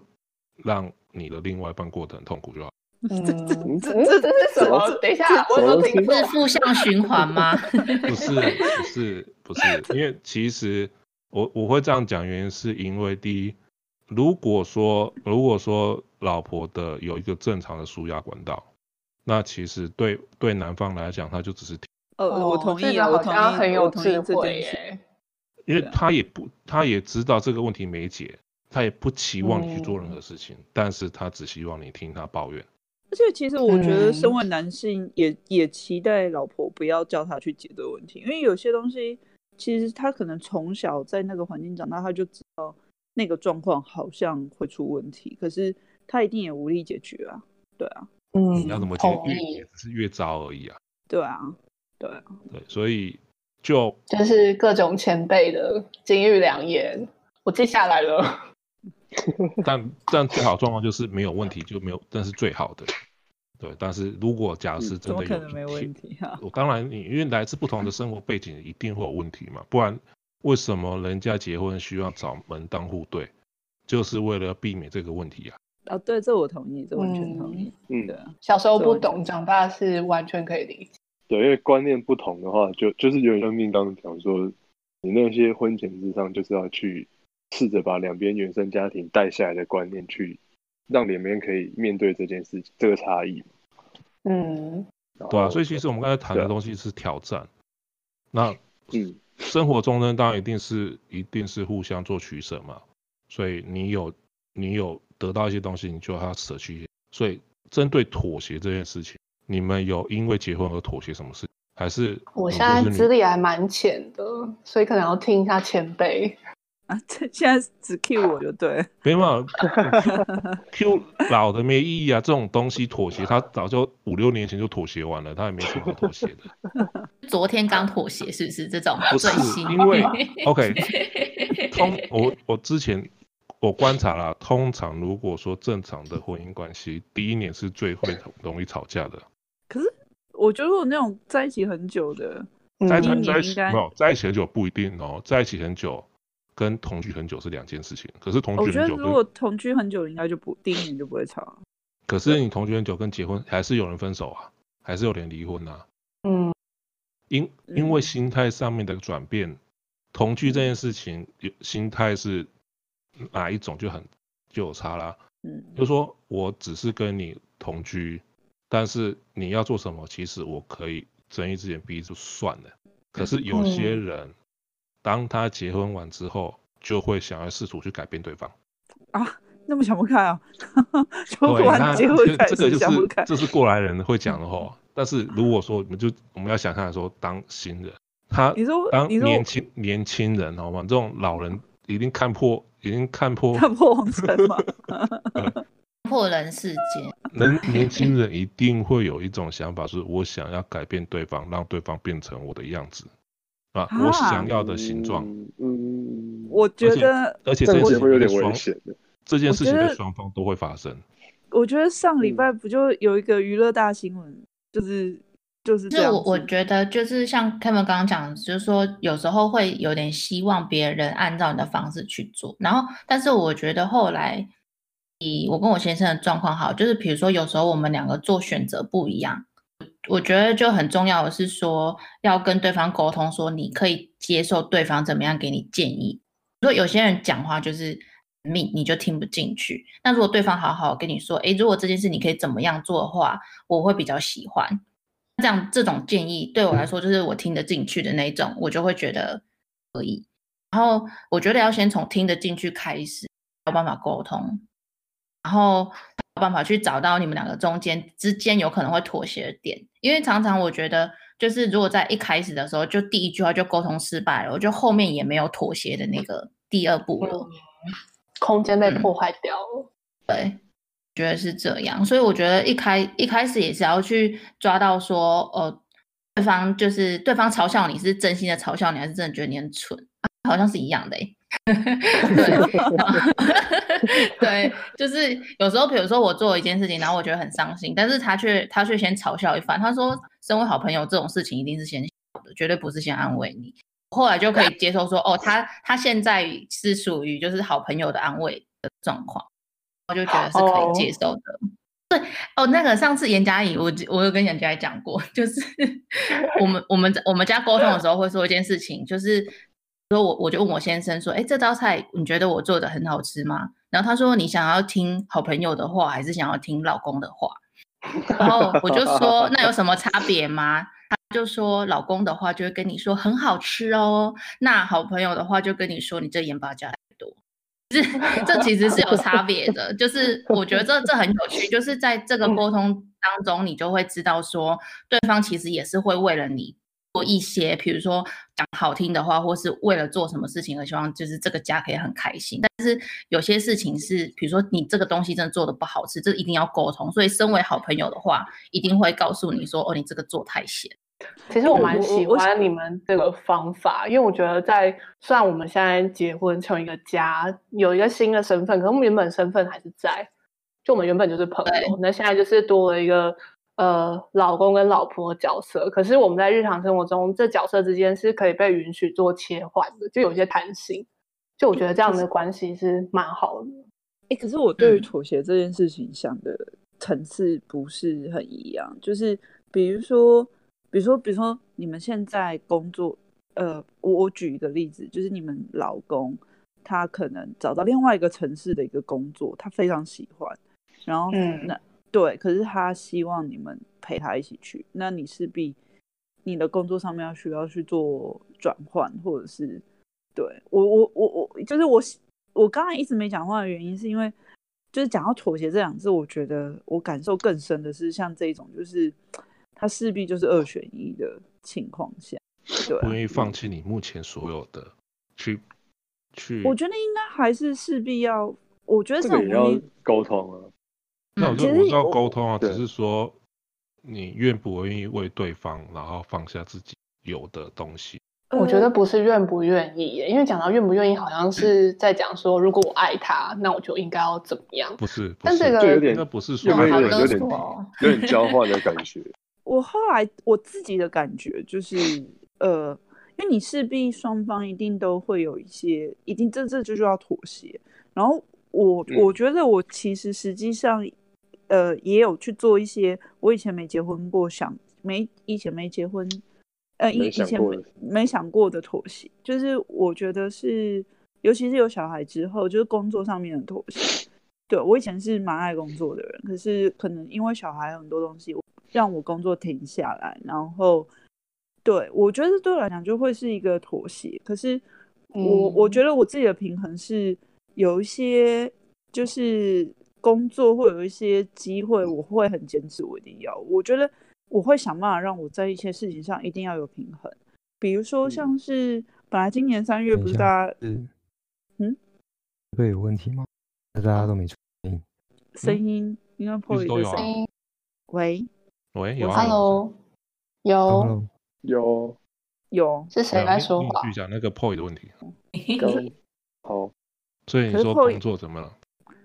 让你的另外一半过得很痛苦就好。嗯，这这这这是什么？等一下，我都听是负向循环吗？不是，不是，不是，因为其实我我会这样讲，原因是因为第一，如果说如果说老婆的有一个正常的输压管道，那其实对对男方来讲，他就只是听呃，我同意，我同意，很有智慧耶，因为他也不，他也知道这个问题没解，他也不期望你去做任何事情，但是他只希望你听他抱怨。而且其实我觉得，身为男性也、嗯、也期待老婆不要叫他去解决问题，因为有些东西其实他可能从小在那个环境长大，他就知道那个状况好像会出问题，可是他一定也无力解决啊，对啊，嗯，你要怎么解决也只是越糟而已啊，对啊，对啊，对，所以就就是各种前辈的金玉良言，我记下来了。但但最好状况就是没有问题就没有，但是最好的，对。但是如果假设真的有，可能没问题啊？我当然你因为来自不同的生活背景，一定会有问题嘛。不然为什么人家结婚需要找门当户对，就是为了避免这个问题啊？啊，对，这我同意，这完全同意。嗯，对。小时候不懂，长大是完全可以理解。对，因为观念不同的话，就就是有点像命刚刚讲说，你那些婚前之上就是要去。试着把两边原生家庭带下来的观念去，让两边可以面对这件事情，这个差异。嗯，对啊，所以其实我们刚才谈的东西是挑战。那嗯，生活中呢，当然一定是一定是互相做取舍嘛。所以你有你有得到一些东西，你就要舍弃。所以针对妥协这件事情，你们有因为结婚而妥协什么事？还是我现在资历还蛮浅的，所以可能要听一下前辈。啊，这现在只 Q 我就对，没办法，Q 老的没意义啊，这种东西妥协，他早就五六年前就妥协完了，他也没什么妥协的。昨天刚妥协是不是这种？不是，因为 OK，通我我之前我观察了，通常如果说正常的婚姻关系，第一年是最会容易吵架的。可是我觉得如果那种在一起很久的，在一起没有在一起很久不一定哦，在一起很久。跟同居很久是两件事情，可是同居很久，我觉得如果同居很久，应该就不第一年就不会吵。可是你同居很久跟结婚，还是有人分手啊，还是有人离婚啊。嗯，因因为心态上面的转变，同居这件事情，心态是哪一种就很就有差啦。嗯，就是说我只是跟你同居，但是你要做什么，其实我可以睁一只眼闭一只就算了。可是有些人。嗯当他结婚完之后，就会想要试图去改变对方啊，那么想不开啊？就完结婚开始想不开，这是过来人会讲的话。但是如果说我们就我们要想象说，当新人，他你说当年轻年轻人好吗？这种老人一定看破，已经看破看破红尘嘛，破人世间。人年轻人一定会有一种想法，是我想要改变对方，让对方变成我的样子。啊，我想要的形状。嗯，我觉得，而且这件事情会有点危险的。这件事情的双方都会发生。我觉得上礼拜不就有一个娱乐大新闻，就是就是这样。我我觉得就是像他们刚刚讲，就是说有时候会有点希望别人按照你的方式去做，然后但是我觉得后来以我跟我先生的状况好，就是比如说有时候我们两个做选择不一样。我觉得就很重要的是说，要跟对方沟通，说你可以接受对方怎么样给你建议。如果有些人讲话就是命，你就听不进去。那如果对方好好跟你说，诶，如果这件事你可以怎么样做的话，我会比较喜欢。这样这种建议对我来说就是我听得进去的那种，我就会觉得可以。然后我觉得要先从听得进去开始，有办法沟通，然后。有办法去找到你们两个中间之间有可能会妥协的点，因为常常我觉得，就是如果在一开始的时候就第一句话就沟通失败了，我就后面也没有妥协的那个第二步了，空间被破坏掉了。嗯，对，觉得是这样，所以我觉得一开一开始也是要去抓到说，哦，对方就是对方嘲笑你是真心的嘲笑你，还是真的觉得你很蠢，好像是一样的欸。对，对，就是有时候，比如说我做一件事情，然后我觉得很伤心，但是他却他却先嘲笑一番。他说，身为好朋友，这种事情一定是先笑的，绝对不是先安慰你。后来就可以接受说，哦，他他现在是属于就是好朋友的安慰的状况，我就觉得是可以接受的。对，哦，那个上次严佳怡，我我有跟严佳怡讲过，就是 我们我们我们家沟通的时候会说一件事情，就是。说我我就问我先生说，哎，这道菜你觉得我做的很好吃吗？然后他说，你想要听好朋友的话，还是想要听老公的话？然后我就说，那有什么差别吗？他就说，老公的话就会跟你说很好吃哦，那好朋友的话就跟你说你这盐巴加。这这其实是有差别的，就是我觉得这这很有趣，就是在这个沟通当中，你就会知道说，对方其实也是会为了你。做一些，比如说讲好听的话，或是为了做什么事情而希望就是这个家可以很开心。但是有些事情是，比如说你这个东西真的做的不好吃，这一定要沟通。所以身为好朋友的话，一定会告诉你说，哦，你这个做太咸。其实我蛮喜欢你们这个方法，因为我觉得在虽然我们现在结婚成一个家，有一个新的身份，可是我们原本身份还是在，就我们原本就是朋友，那现在就是多了一个。呃，老公跟老婆的角色，可是我们在日常生活中，这角色之间是可以被允许做切换的，就有些弹性。就我觉得这样的关系是蛮好的。哎、欸，可是我对于妥协这件事情想的层次不是很一样。就是比如说，比如说，比如说，你们现在工作，呃，我我举一个例子，就是你们老公他可能找到另外一个城市的一个工作，他非常喜欢，然后那。嗯对，可是他希望你们陪他一起去，那你势必你的工作上面要需要去做转换，或者是对我我我我就是我我刚才一直没讲话的原因，是因为就是讲到妥协这两字，我觉得我感受更深的是像这种，就是他他势必就是二选一的情况下，对、啊，不愿意放弃你目前所有的去去。我觉得应该还是势必要，我觉得这个也要沟通啊。那我就我知道沟通啊，只是说你愿不愿意为对方，然后放下自己有的东西。我觉得不是愿不愿意耶，因为讲到愿不愿意，好像是在讲说，如果我爱他，那我就应该要怎么样？不是，不是但这个就有点，那不是说有点有点有点，有有点交换的感觉。我后来我自己的感觉就是，呃，因为你势必双方一定都会有一些，一定这这就要妥协。然后我、嗯、我觉得我其实实际上，呃，也有去做一些，我以前没结婚过，想没以前没结婚。呃，以以前没没想过的妥协，就是我觉得是，尤其是有小孩之后，就是工作上面的妥协。对，我以前是蛮爱工作的人，可是可能因为小孩很多东西，让我工作停下来。然后，对，我觉得对我来讲就会是一个妥协。可是我、嗯、我觉得我自己的平衡是有一些，就是工作会有一些机会，我会很坚持，我一定要。我觉得。我会想办法让我在一些事情上一定要有平衡，比如说像是本来今年三月不是大家嗯嗯会有问题吗？大家都没出声音，声音应该破一个声音。喂喂，有，Hello，有有有，是谁在说话？继续讲那个破的问题。好，所以你说工作怎么了？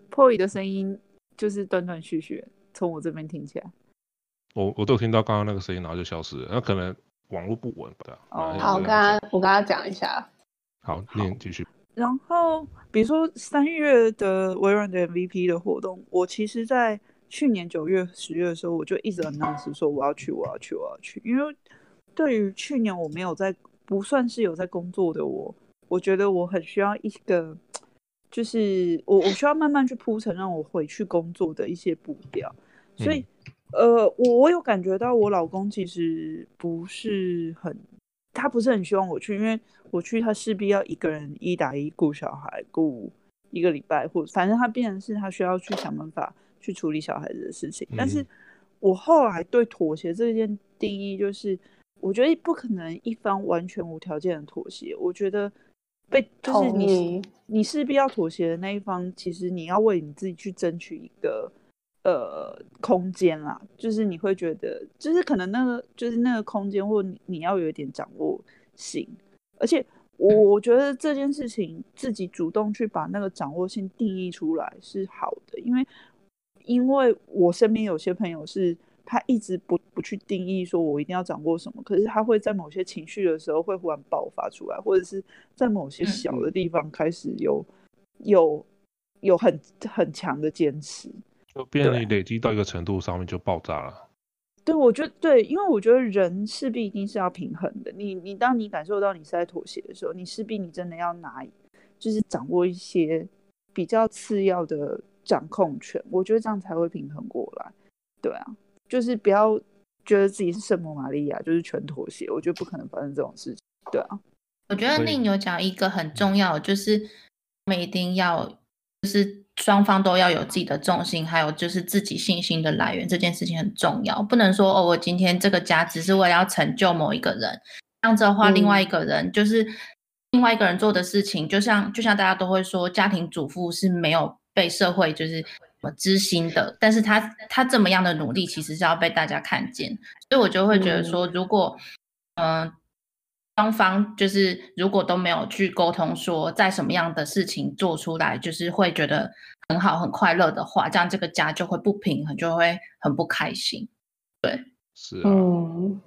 破的声音就是断断续续，从我这边听起来。我我都听到刚刚那个声音，然后就消失了。那可能网络不稳吧？哦，好，我跟他我跟他讲一下。好，你继续。然后，比如说三月的微软的 MVP 的活动，我其实在去年九月、十月的时候，我就一直 announce 说我要去，我要去，我要去。因为对于去年我没有在，不算是有在工作的我，我觉得我很需要一个，就是我我需要慢慢去铺陈，让我回去工作的一些步调，所以。嗯呃，我我有感觉到我老公其实不是很，他不是很希望我去，因为我去他势必要一个人一打一顾小孩，顾一个礼拜，或者反正他变成是他需要去想办法去处理小孩子的事情。但是我后来对妥协这件定义就是，我觉得不可能一方完全无条件的妥协。我觉得被就是你你势必要妥协的那一方，其实你要为你自己去争取一个。呃，空间啦，就是你会觉得，就是可能那个，就是那个空间，或你你要有一点掌握性。而且我我觉得这件事情自己主动去把那个掌握性定义出来是好的，因为因为我身边有些朋友是，他一直不不去定义说我一定要掌握什么，可是他会在某些情绪的时候会忽然爆发出来，或者是在某些小的地方开始有有有很很强的坚持。就变你累积到一个程度上面就爆炸了。对，我觉得对，因为我觉得人势必一定是要平衡的。你你当你感受到你是在妥协的时候，你势必你真的要拿，就是掌握一些比较次要的掌控权。我觉得这样才会平衡过来。对啊，就是不要觉得自己是圣母玛利亚，就是全妥协。我觉得不可能发生这种事情。对啊，我觉得宁有讲一个很重要，就是我们一定要就是。双方都要有自己的重心，还有就是自己信心的来源，这件事情很重要。不能说哦，我今天这个家只是为了要成就某一个人，这样子的话，另外一个人就是另外一个人做的事情，就像就像大家都会说，家庭主妇是没有被社会就是知心的，但是他他这么样的努力，其实是要被大家看见。所以我就会觉得说，如果嗯。呃双方就是如果都没有去沟通，说在什么样的事情做出来，就是会觉得很好、很快乐的话，这样这个家就会不平衡，就会很不开心。对，是啊，嗯，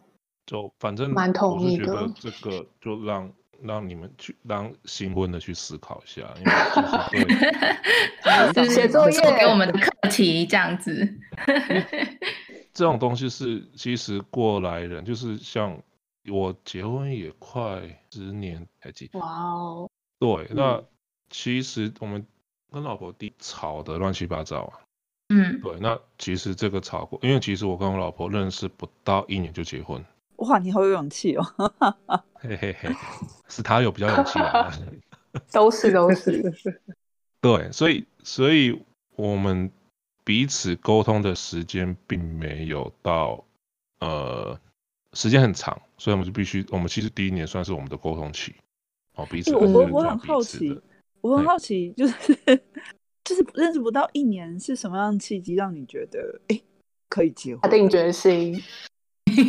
就反正蛮同意的。我是觉得这个就让让你们去让新婚的去思考一下，因为就是 写作业给我们的课题这样子。这种东西是其实过来人，就是像。我结婚也快十年才结婚。哇哦！对，那其实我们跟老婆弟吵得乱七八糟啊。嗯，对，那其实这个吵过，因为其实我跟我老婆认识不到一年就结婚。哇，你好有勇气哦！嘿嘿嘿，是他有比较勇气啊。都是都是。对，所以所以我们彼此沟通的时间并没有到。呃时间很长，所以我们就必须，我们其实第一年算是我们的沟通期，哦，彼此。我我很好奇，我很好奇，就是就是认识不到一年，是什么样的契机让你觉得哎可以结婚？下定决心，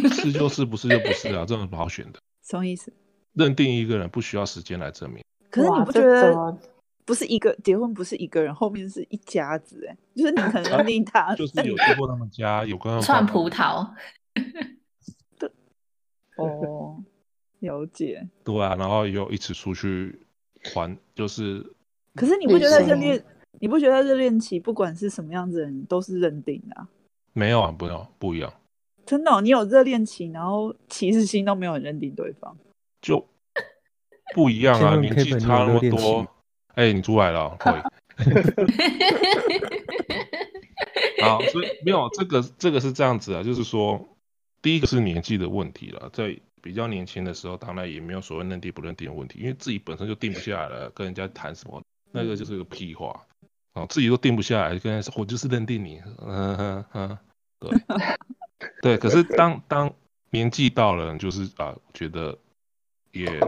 是就是，不是就不是啊，这种不好选的。什么意思？认定一个人不需要时间来证明。可是你不觉得？不是一个结婚，不是一个人，后面是一家子哎，就是你可能认定他，啊、就是有去过他们家，有跟串葡萄，对，哦，了解，对啊，然后又一起出去玩，就是，可是你不觉得热恋，你不觉得热恋期不管是什么样子的人都是认定的、啊？没有啊，不用不一样，真的、哦，你有热恋期，然后其实心都没有认定对方，就不一样啊，年纪差那么多。哎、欸，你出来了。好，所以没有这个，这个是这样子啊，就是说，第一个是年纪的问题了，在比较年轻的时候，当然也没有所谓认定不认定的问题，因为自己本身就定不下来了，跟人家谈什么，那个就是个屁话啊，自己都定不下来，跟人家说我就是认定你，嗯哼哼，对，对，可是当当年纪到了，就是啊，觉得也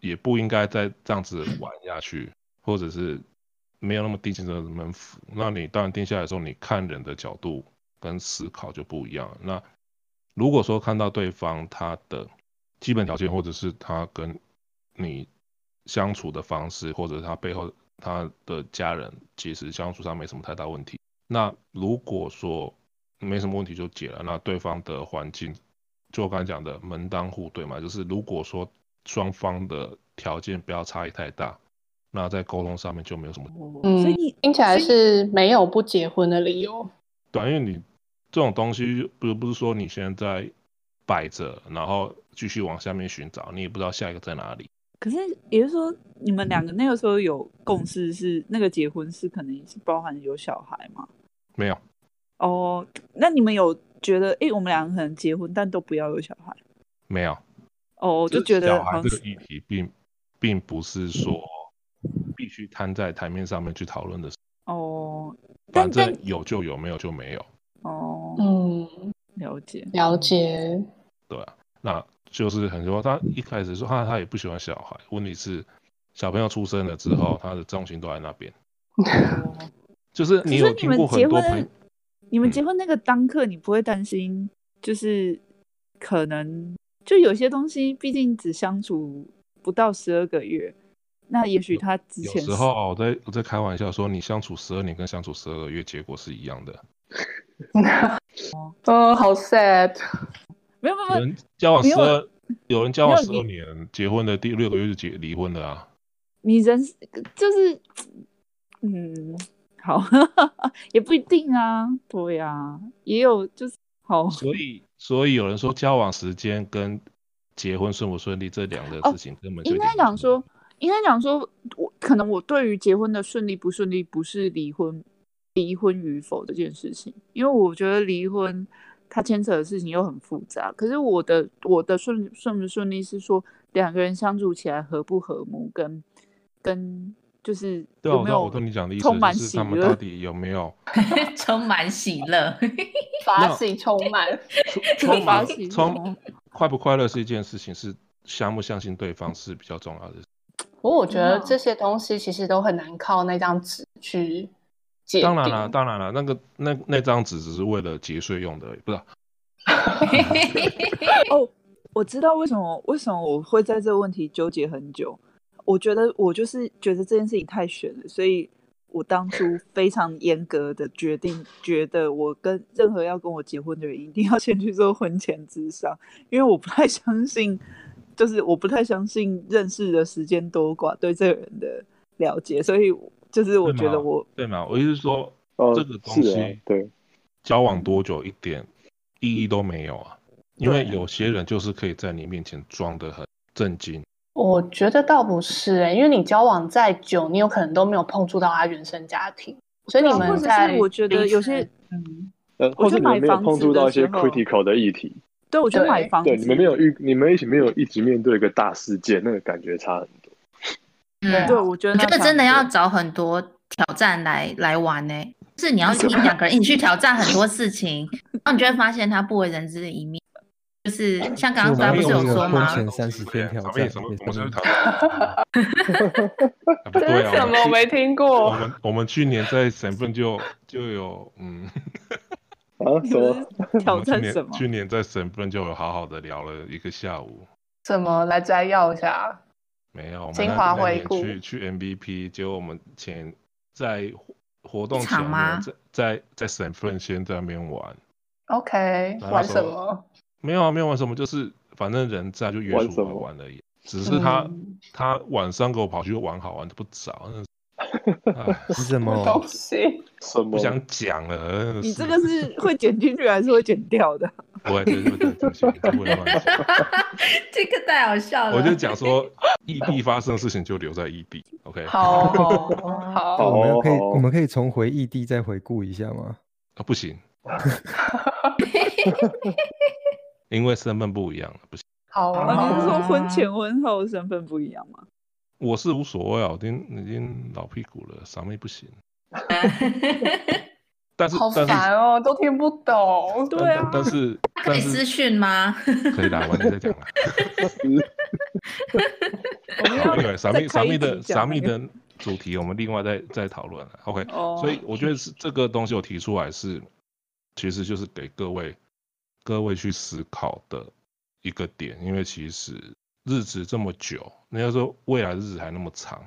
也不应该再这样子玩下去。或者是没有那么定性的门府，那你当然定下来的时候，你看人的角度跟思考就不一样。那如果说看到对方他的基本条件，或者是他跟你相处的方式，或者他背后他的家人其实相处上没什么太大问题，那如果说没什么问题就解了，那对方的环境就我刚才讲的门当户对嘛，就是如果说双方的条件不要差异太大。那在沟通上面就没有什么，嗯，所以听起来是没有不结婚的理由。对，因为你这种东西不是不是说你现在摆着，然后继续往下面寻找，你也不知道下一个在哪里。可是也就是说，你们两个那个时候有共识是那个结婚是可能也是包含有小孩吗？没有。哦，那你们有觉得，哎、欸，我们两个可能结婚，但都不要有小孩？没有。哦，我就觉得小孩这个议题并并不是说。必须摊在台面上面去讨论的事哦，反正有就有，没有就没有哦。嗯，了解了解。对啊，那就是很多他一开始说他他也不喜欢小孩，问题是小朋友出生了之后，他的重心都在那边。就是你有听过很多朋友，你们结婚那个当刻，你不会担心，就是可能就有些东西，毕竟只相处不到十二个月。那也许他之前有时候我在我在开玩笑说，你相处十二年跟相处十二个月结果是一样的。哦，好 sad。没 有没有，有人交往十二，有人交往十二年，结婚的第六个月就结离婚了啊。你人就是，嗯，好，也不一定啊。对呀、啊，也有就是好。所以所以有人说交往时间跟结婚顺不顺利这两个事情根本就、哦、应该讲说。应该讲说，我可能我对于结婚的顺利不顺利，不是离婚离婚与否这件事情，因为我觉得离婚它牵扯的事情又很复杂。可是我的我的顺顺不顺利是说两个人相处起来合不和睦，跟跟就是有没有我跟你讲的意思就是他们到底有没有 充满喜乐，法喜充满，充满充快不快乐是一件事情，是相不相信对方是比较重要的。不过我觉得这些东西其实都很难靠那张纸去解。当然了，当然了，那个那那张纸只是为了节税用的，不是？哦，我知道为什么为什么我会在这个问题纠结很久。我觉得我就是觉得这件事情太悬了，所以我当初非常严格的决定，觉得我跟任何要跟我结婚的人一定要先去做婚前咨商，因为我不太相信。就是我不太相信认识的时间多寡对这个人的了解，所以就是我觉得我对吗？我意思是说，哦、这个东西、啊、对交往多久一点意义都没有啊，因为有些人就是可以在你面前装的很正经。我觉得倒不是哎、欸，因为你交往再久，你有可能都没有碰触到他原生家庭，所以你们在我觉得有些嗯，呃，或者你没有碰触到一些 critical 的议题。对，我觉得买房子，对，你们没有遇，你们一起没有一直面对一个大事件，那个感觉差很多。嗯，对，我觉得，我觉得真的要找很多挑战来来玩呢、欸。是你要一两个人一起去挑战很多事情，然后你就会发现他不为人知的一面。就是像刚刚不是有说吗？婚前三十天挑战，什么？我们是讨论。这是什么？我没听过。我们我们去年在省份就就有嗯啊什么 挑战什么？去年在省份就有好好的聊了一个下午。什么？来摘要一下。没有。精华回顾。去去 MVP，结果我们前在活动前面在在在省份先在那边玩。OK，玩什么？没有啊，没有玩什么，就是反正人在就约出来玩而已。只是他、嗯、他晚上给我跑去玩好玩的不早，是什么东西？什么不想讲了。你这个是会剪进去还是会剪掉的？不会，不会，不会，不会乱讲。这个太好笑了。我就讲说，异地发生的事情就留在异地。OK。好好，我们可以我们可以重回异地再回顾一下吗？啊，不行。因为身份不一样了，不行。好啊，你是说婚前婚后身份不一样吗？我是无所谓啊，我已经已经老屁股了，傻妹不行。但是好烦哦，都听不懂。对啊，但是 可以私讯吗？可以的，晚点再讲了。对，傻妹傻妹的傻妹的主题，我们另外再再讨论。OK，所以我觉得是这个东西我提出来是。其实就是给各位各位去思考的一个点，因为其实日子这么久，人家说未来日子还那么长，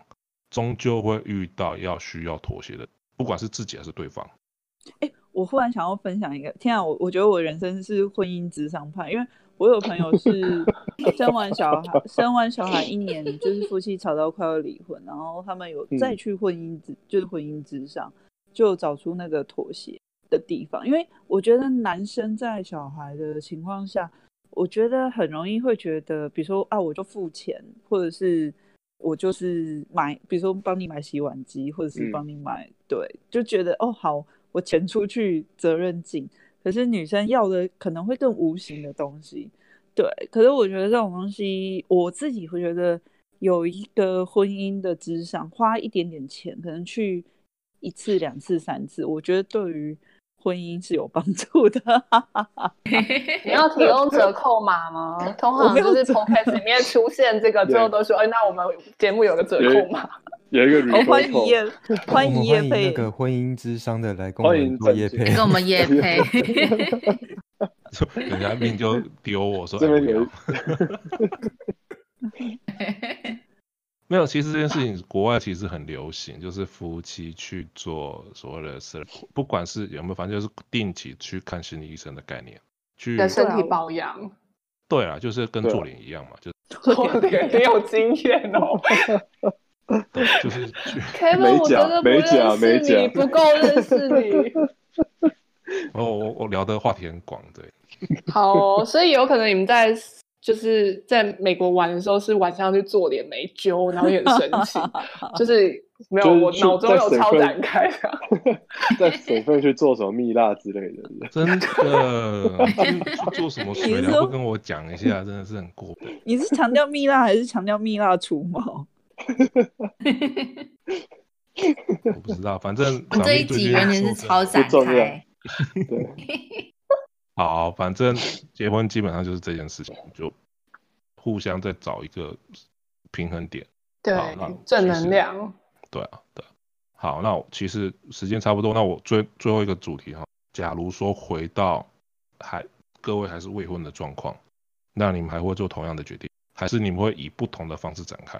终究会遇到要需要妥协的，不管是自己还是对方。哎，我忽然想要分享一个，天啊，我我觉得我人生是婚姻智商派，因为我有朋友是 生完小孩，生完小孩一年，就是夫妻吵到快要离婚，然后他们有再去婚姻咨，就是婚姻智商，就找出那个妥协的地方，因为我觉得男生在小孩的情况下，我觉得很容易会觉得，比如说啊，我就付钱，或者是我就是买，比如说帮你买洗碗机，或者是帮你买，嗯、对，就觉得哦好，我钱出去，责任尽。可是女生要的可能会更无形的东西，对。可是我觉得这种东西，我自己会觉得有一个婚姻的之上，花一点点钱，可能去一次、两次、三次，我觉得对于。婚姻是有帮助的，你要提供折扣码吗？通常就是 podcast 里面出现这个，最后都说，哎，那我们节目有个折扣码，有一个欢迎业，欢迎业配那个婚姻之商的来跟我们做业配，跟我们业配，人家命就丢我说，这边有。没有，其实这件事情国外其实很流行，就是夫妻去做所谓的事，不管是有没有，反正就是定期去看心理医生的概念，去身体保养。对啊，就是跟做脸一样嘛，就做脸很有经验哦。对，就是去。Kevin，我真的不认识你，不够认识你。哦，我我聊的话题很广，对。好哦，所以有可能你们在。就是在美国玩的时候，是晚上去做脸没揪，然后也很神奇，就是没有我脑中有超展开的，在水费去做什么蜜蜡之类的，真的去做什么水疗，不跟我讲一下，真的是很过分。你是强调蜜蜡还是强调蜜蜡除毛？我不知道，反正这一集完全是超展开。好，反正结婚基本上就是这件事情，就互相再找一个平衡点。对，正能量。对啊，对。好，那其实时间差不多，那我最最后一个主题哈，假如说回到还各位还是未婚的状况，那你们还会做同样的决定，还是你们会以不同的方式展开？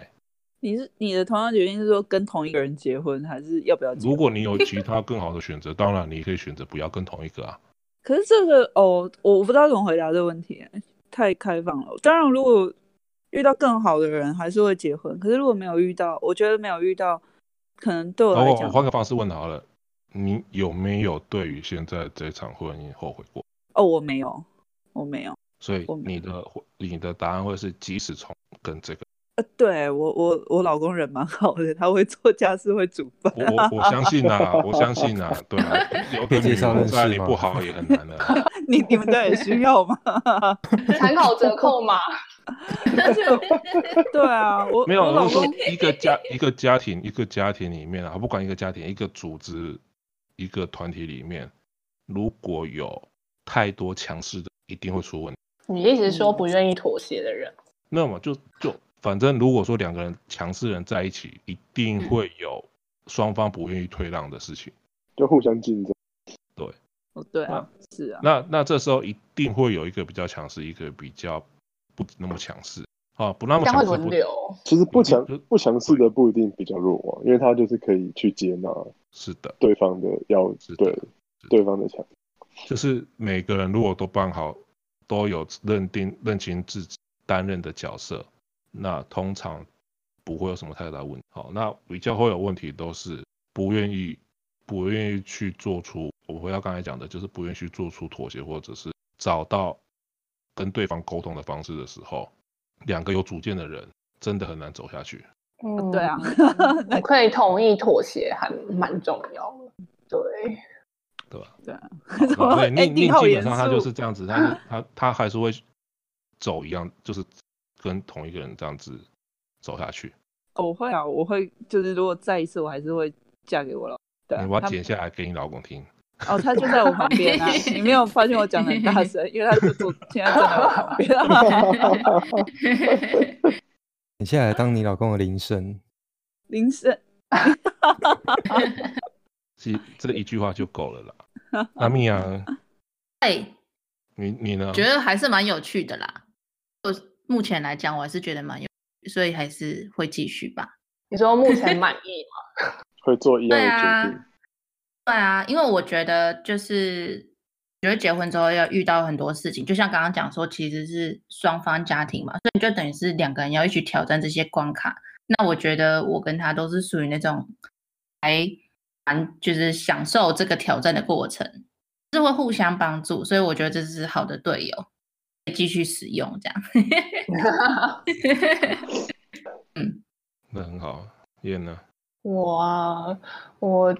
你是你的同样决定是说跟同一个人结婚，还是要不要结婚？如果你有其他更好的选择，当然你可以选择不要跟同一个啊。可是这个哦，我不知道怎么回答这个问题，太开放了。当然，如果遇到更好的人，还是会结婚。可是如果没有遇到，我觉得没有遇到，可能对我来讲，我换个方式问好了，你有没有对于现在这场婚姻后悔过？哦，我没有，我没有。所以你的你的答案会是，即使从跟这个。呃，对我我我老公人蛮好的，他会做家事，会煮饭。我我相信啊，我相信啊，对啊，有个女人在你不好也很难的。你你们这也需要吗？参考折扣嘛。但是？对啊，我没有。我说一个家一个家庭一个家庭里面啊，不管一个家庭一个组织一个团体里面，如果有太多强势的，一定会出问题。你意思是说不愿意妥协的人？那么就就反正如果说两个人强势人在一起，一定会有双方不愿意退让的事情，就互相竞争。对，哦对啊，是啊。那那这时候一定会有一个比较强势，一个比较不那么强势。啊，不那么强势。轮流。其实不强不强势的不一定比较弱啊，因为他就是可以去接纳。是的。对方的要对对方的强。就是每个人如果都办好，都有认定认清自己担任的角色，那通常不会有什么太大问题。好，那比较会有问题都是不愿意不愿意去做出，我回到刚才讲的，就是不愿意去做出妥协，或者是找到跟对方沟通的方式的时候，两个有主见的人真的很难走下去。嗯，对啊，我可以同意妥协还蛮重要的，对。对吧？对啊，对，宁宁基本上他就是这样子，但是他他还是会走一样，就是跟同一个人这样子走下去。我会啊，我会就是如果再一次，我还是会嫁给我老公。你把它剪下来给你老公听。哦，他就在我旁边啊，你没有发现我讲的很大声，因为他就坐现在站在我旁边。你现在来当你老公的铃声。铃声。其实这一句话就够了啦。阿米啊，哎，你你呢？觉得还是蛮有趣的啦。我目前来讲，我还是觉得蛮有，所以还是会继续吧。你说目前 满意吗？会做一样的决定。对啊，因为我觉得就是觉得结婚之后要遇到很多事情，就像刚刚讲说，其实是双方家庭嘛，所以就等于是两个人要一起挑战这些关卡。那我觉得我跟他都是属于那种还蛮。就是享受这个挑战的过程，是会互相帮助，所以我觉得这是好的队友，继续使用这样。嗯，那很好。燕呢？我啊，我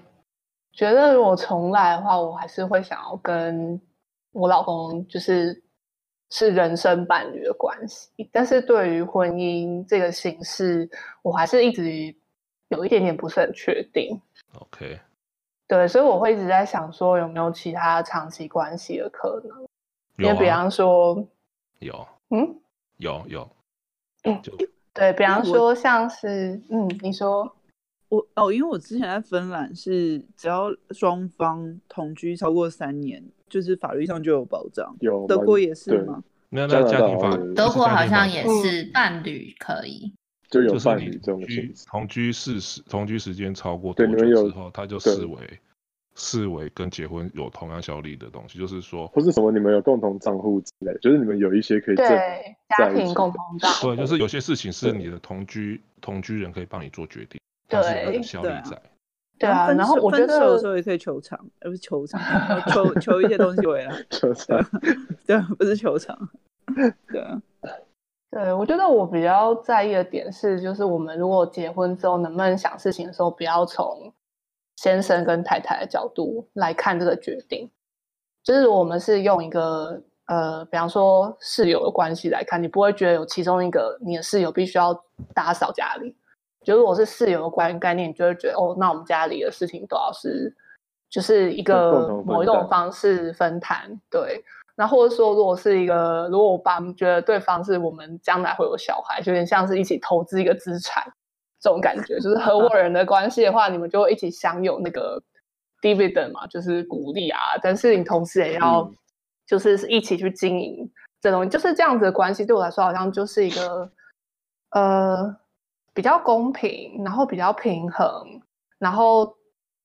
觉得如果重来的话，我还是会想要跟我老公就是是人生伴侣的关系，但是对于婚姻这个形式，我还是一直有一点点不是很确定。OK，对，所以我会一直在想说有没有其他长期关系的可能，因为、啊、比方说有，嗯，有有，嗯，对，比方说像是，嗯，你说我哦，因为我之前在芬兰是只要双方同居超过三年，就是法律上就有保障。有德国也是吗？没有，那家庭法，德国好像也是伴侣可以。就有伴侣这种同居同居事实同居时间超过多久之后，他就视为视为跟结婚有同样效力的东西，就是说，或是什么你们有共同账户之类，就是你们有一些可以对家庭共同账户，对，就是有些事情是你的同居同居人可以帮你做决定，对，有个效力在，对啊，然后我觉得有时候也可以求偿，而不是求偿，求求一些东西回来，求偿，对，不是求偿，对啊。对，我觉得我比较在意的点是，就是我们如果结婚之后，能不能想事情的时候，不要从先生跟太太的角度来看这个决定。就是我们是用一个呃，比方说室友的关系来看，你不会觉得有其中一个你的室友必须要打扫家里。就如果是室友的观概念，你就会觉得哦，那我们家里的事情都要是就是一个某一种方式分摊，对。那或者说，如果是一个，如果我爸觉得对方是我们将来会有小孩，就有点像是一起投资一个资产这种感觉，就是合伙人的关系的话，你们就会一起享有那个 dividend 嘛，就是鼓励啊。但是你同时也要就是一起去经营这东西，就是这样子的关系，对我来说好像就是一个呃比较公平，然后比较平衡，然后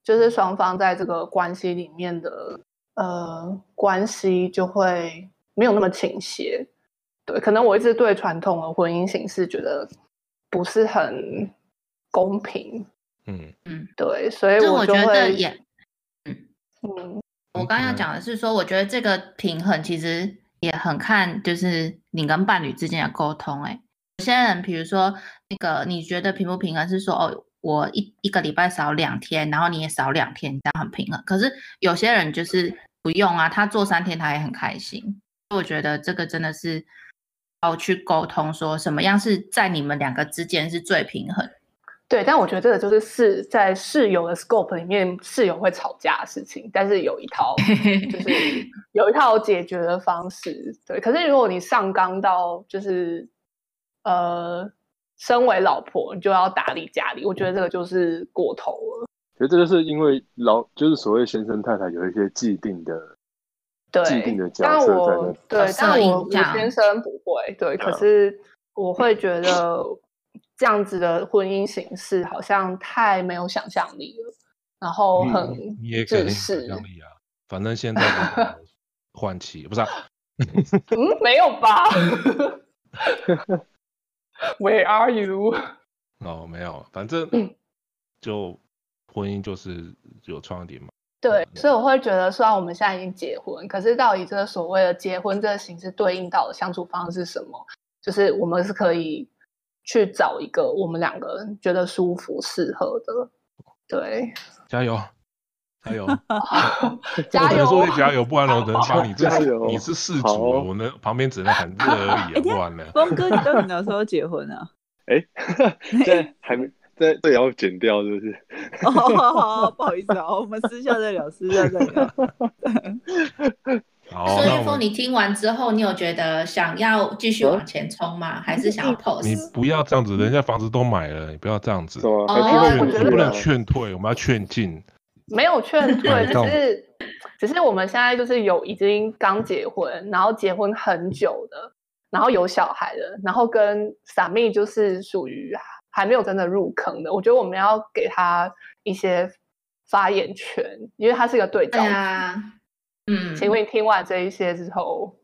就是双方在这个关系里面的。呃，关系就会没有那么倾斜，对，可能我一直对传统的婚姻形式觉得不是很公平，嗯嗯，对，所以我就，我觉得也，嗯嗯，我刚刚要讲的是说，我觉得这个平衡其实也很看，就是你跟伴侣之间的沟通，哎，有些人比如说那个你觉得平不平衡是说，哦，我一一个礼拜少两天，然后你也少两天，这样很平衡，可是有些人就是。不用啊，他做三天他也很开心。我觉得这个真的是要去沟通，说什么样是在你们两个之间是最平衡。对，但我觉得这个就是室在室友的 scope 里面，室友会吵架的事情，但是有一套 就是有一套解决的方式。对，可是如果你上纲到就是呃，身为老婆你就要打理家里，我觉得这个就是过头了。其实这就是因为老就是所谓先生太太有一些既定的对既定的角色在那，对，但我我先生不会，对，可是我会觉得。这样子的婚姻形式好像太没有想象力了，然后很自私。嗯、你也可以有想象力啊，反正现在换妻不是、啊？嗯，没有吧？Where are you？哦，没有，反正就婚姻就是有创点嘛。对，所以我会觉得，虽然我们现在已经结婚，可是到底这个所谓的结婚这个形式对应到的相处方式是什么？就是我们是可以。去找一个我们两个人觉得舒服、适合的，对，加油，加油，加油，说加油，不然我能帮你。加油，你是事主，我能旁边只能喊热而已，不然呢？峰哥，你到底什么时候结婚啊？哎，这还没，这这也要剪掉，是不是？哦，好好，不好意思啊，我们私下再聊，私下再聊。好，所以说你听完之后，你有觉得想要继续往前冲吗？还是想要 pose？你不要这样子，人家房子都买了，你不要这样子。哦，你不能劝退，我们要劝进。没有劝 退，就是只是我们现在就是有已经刚结婚，然后结婚很久的，然后有小孩的，然后跟 Sami 就是属于还没有真的入坑的。我觉得我们要给他一些发言权，因为他是一个对照。嗯，请问你听完这一些之后，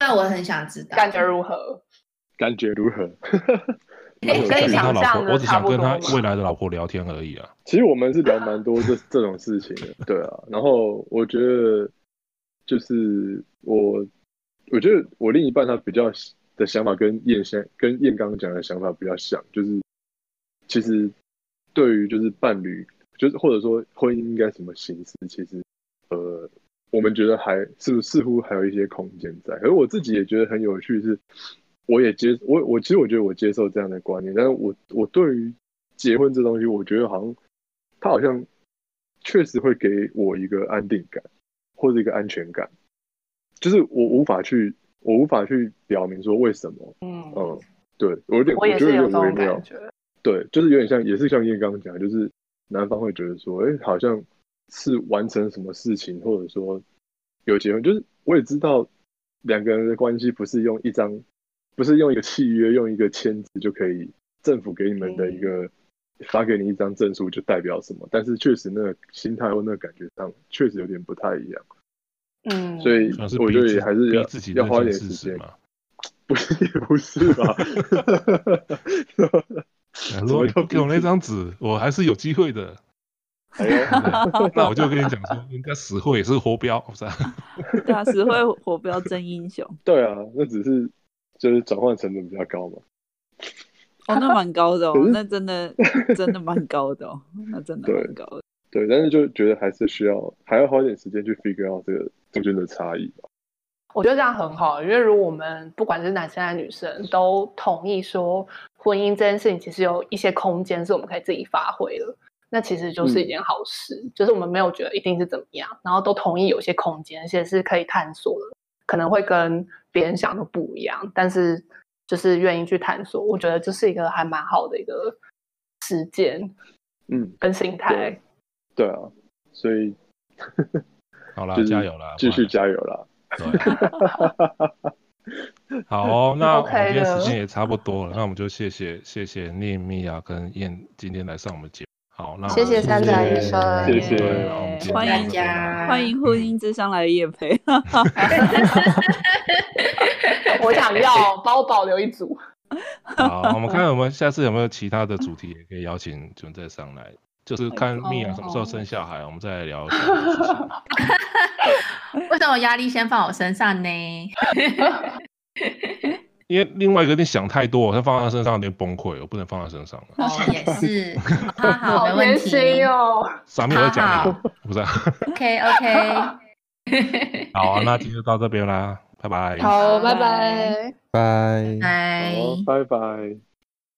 那我很想知道感觉如何？感觉如何？可以想象的，我只想跟他未来的老婆聊天而已啊。其实我们是聊蛮多这这种事情的，对啊。然后我觉得，就是我，我觉得我另一半他比较的想法跟燕先跟燕刚刚讲的想法比较像，就是其实对于就是伴侣，就是或者说婚姻应该什么形式，其实呃。我们觉得还是不似乎还有一些空间在，可是我自己也觉得很有趣，是我也接我我其实我觉得我接受这样的观念，但是我我对于结婚这东西，我觉得好像他好像确实会给我一个安定感或者一个安全感，就是我无法去我无法去表明说为什么，嗯。嗯，对我有点我，我觉得有点微妙，对，就是有点像也是像叶刚刚讲，就是男方会觉得说，哎，好像。是完成什么事情，或者说有结婚，就是我也知道两个人的关系不是用一张，不是用一个契约，用一个签字就可以，政府给你们的一个发给你一张证书就代表什么。但是确实那个心态或那个感觉上，确实有点不太一样。嗯，所以我觉得还是要自己要花一点时间。不是也不是吧？如果不给我那张纸，我还是有机会的。哎、那我就跟你讲说，应该死会也是活标，是吧？对啊，死会活标真英雄。对啊，那只是就是转换成本比较高嘛。哦，那蛮高的哦，那真的真的蛮高的哦，那真的蛮高的对。对，但是就觉得还是需要还要花一点时间去 figure out 这个中间的差异吧。我觉得这样很好，因为如果我们不管是男生还是女生都同意说，婚姻这件事情其实有一些空间是我们可以自己发挥的。那其实就是一件好事，嗯，就是我们没有觉得一定是怎么样，然后都同意有些空间，而且是可以探索的，可能会跟别人想的不一样，但是就是愿意去探索，我觉得这是一个还蛮好的一个实践，嗯，跟心态。对啊，所以 好啦，加油啦，继续加油啦。对 好哦，那我们今天时间也差不多了，那我们就谢谢谢谢念米亚跟燕今天来上我们节目。好，那谢谢三宅医生，谢谢，欢迎大家，欢迎婚姻之商来的业配。我想要帮我保留一组。好，我们看看我们下次有没有其他的主题也可以邀请存在上来，就是看蜜雅什么时候生小孩，我们再来聊。为什么压力先放我身上呢？因为另外一个你想太多，他放在他身上有点崩溃，我不能放在身上。哦，也是，好好，没问题哦。啥没有讲？不是。OK OK。好啊，那今天就到这边啦，拜拜。好，拜拜。拜。拜。拜拜。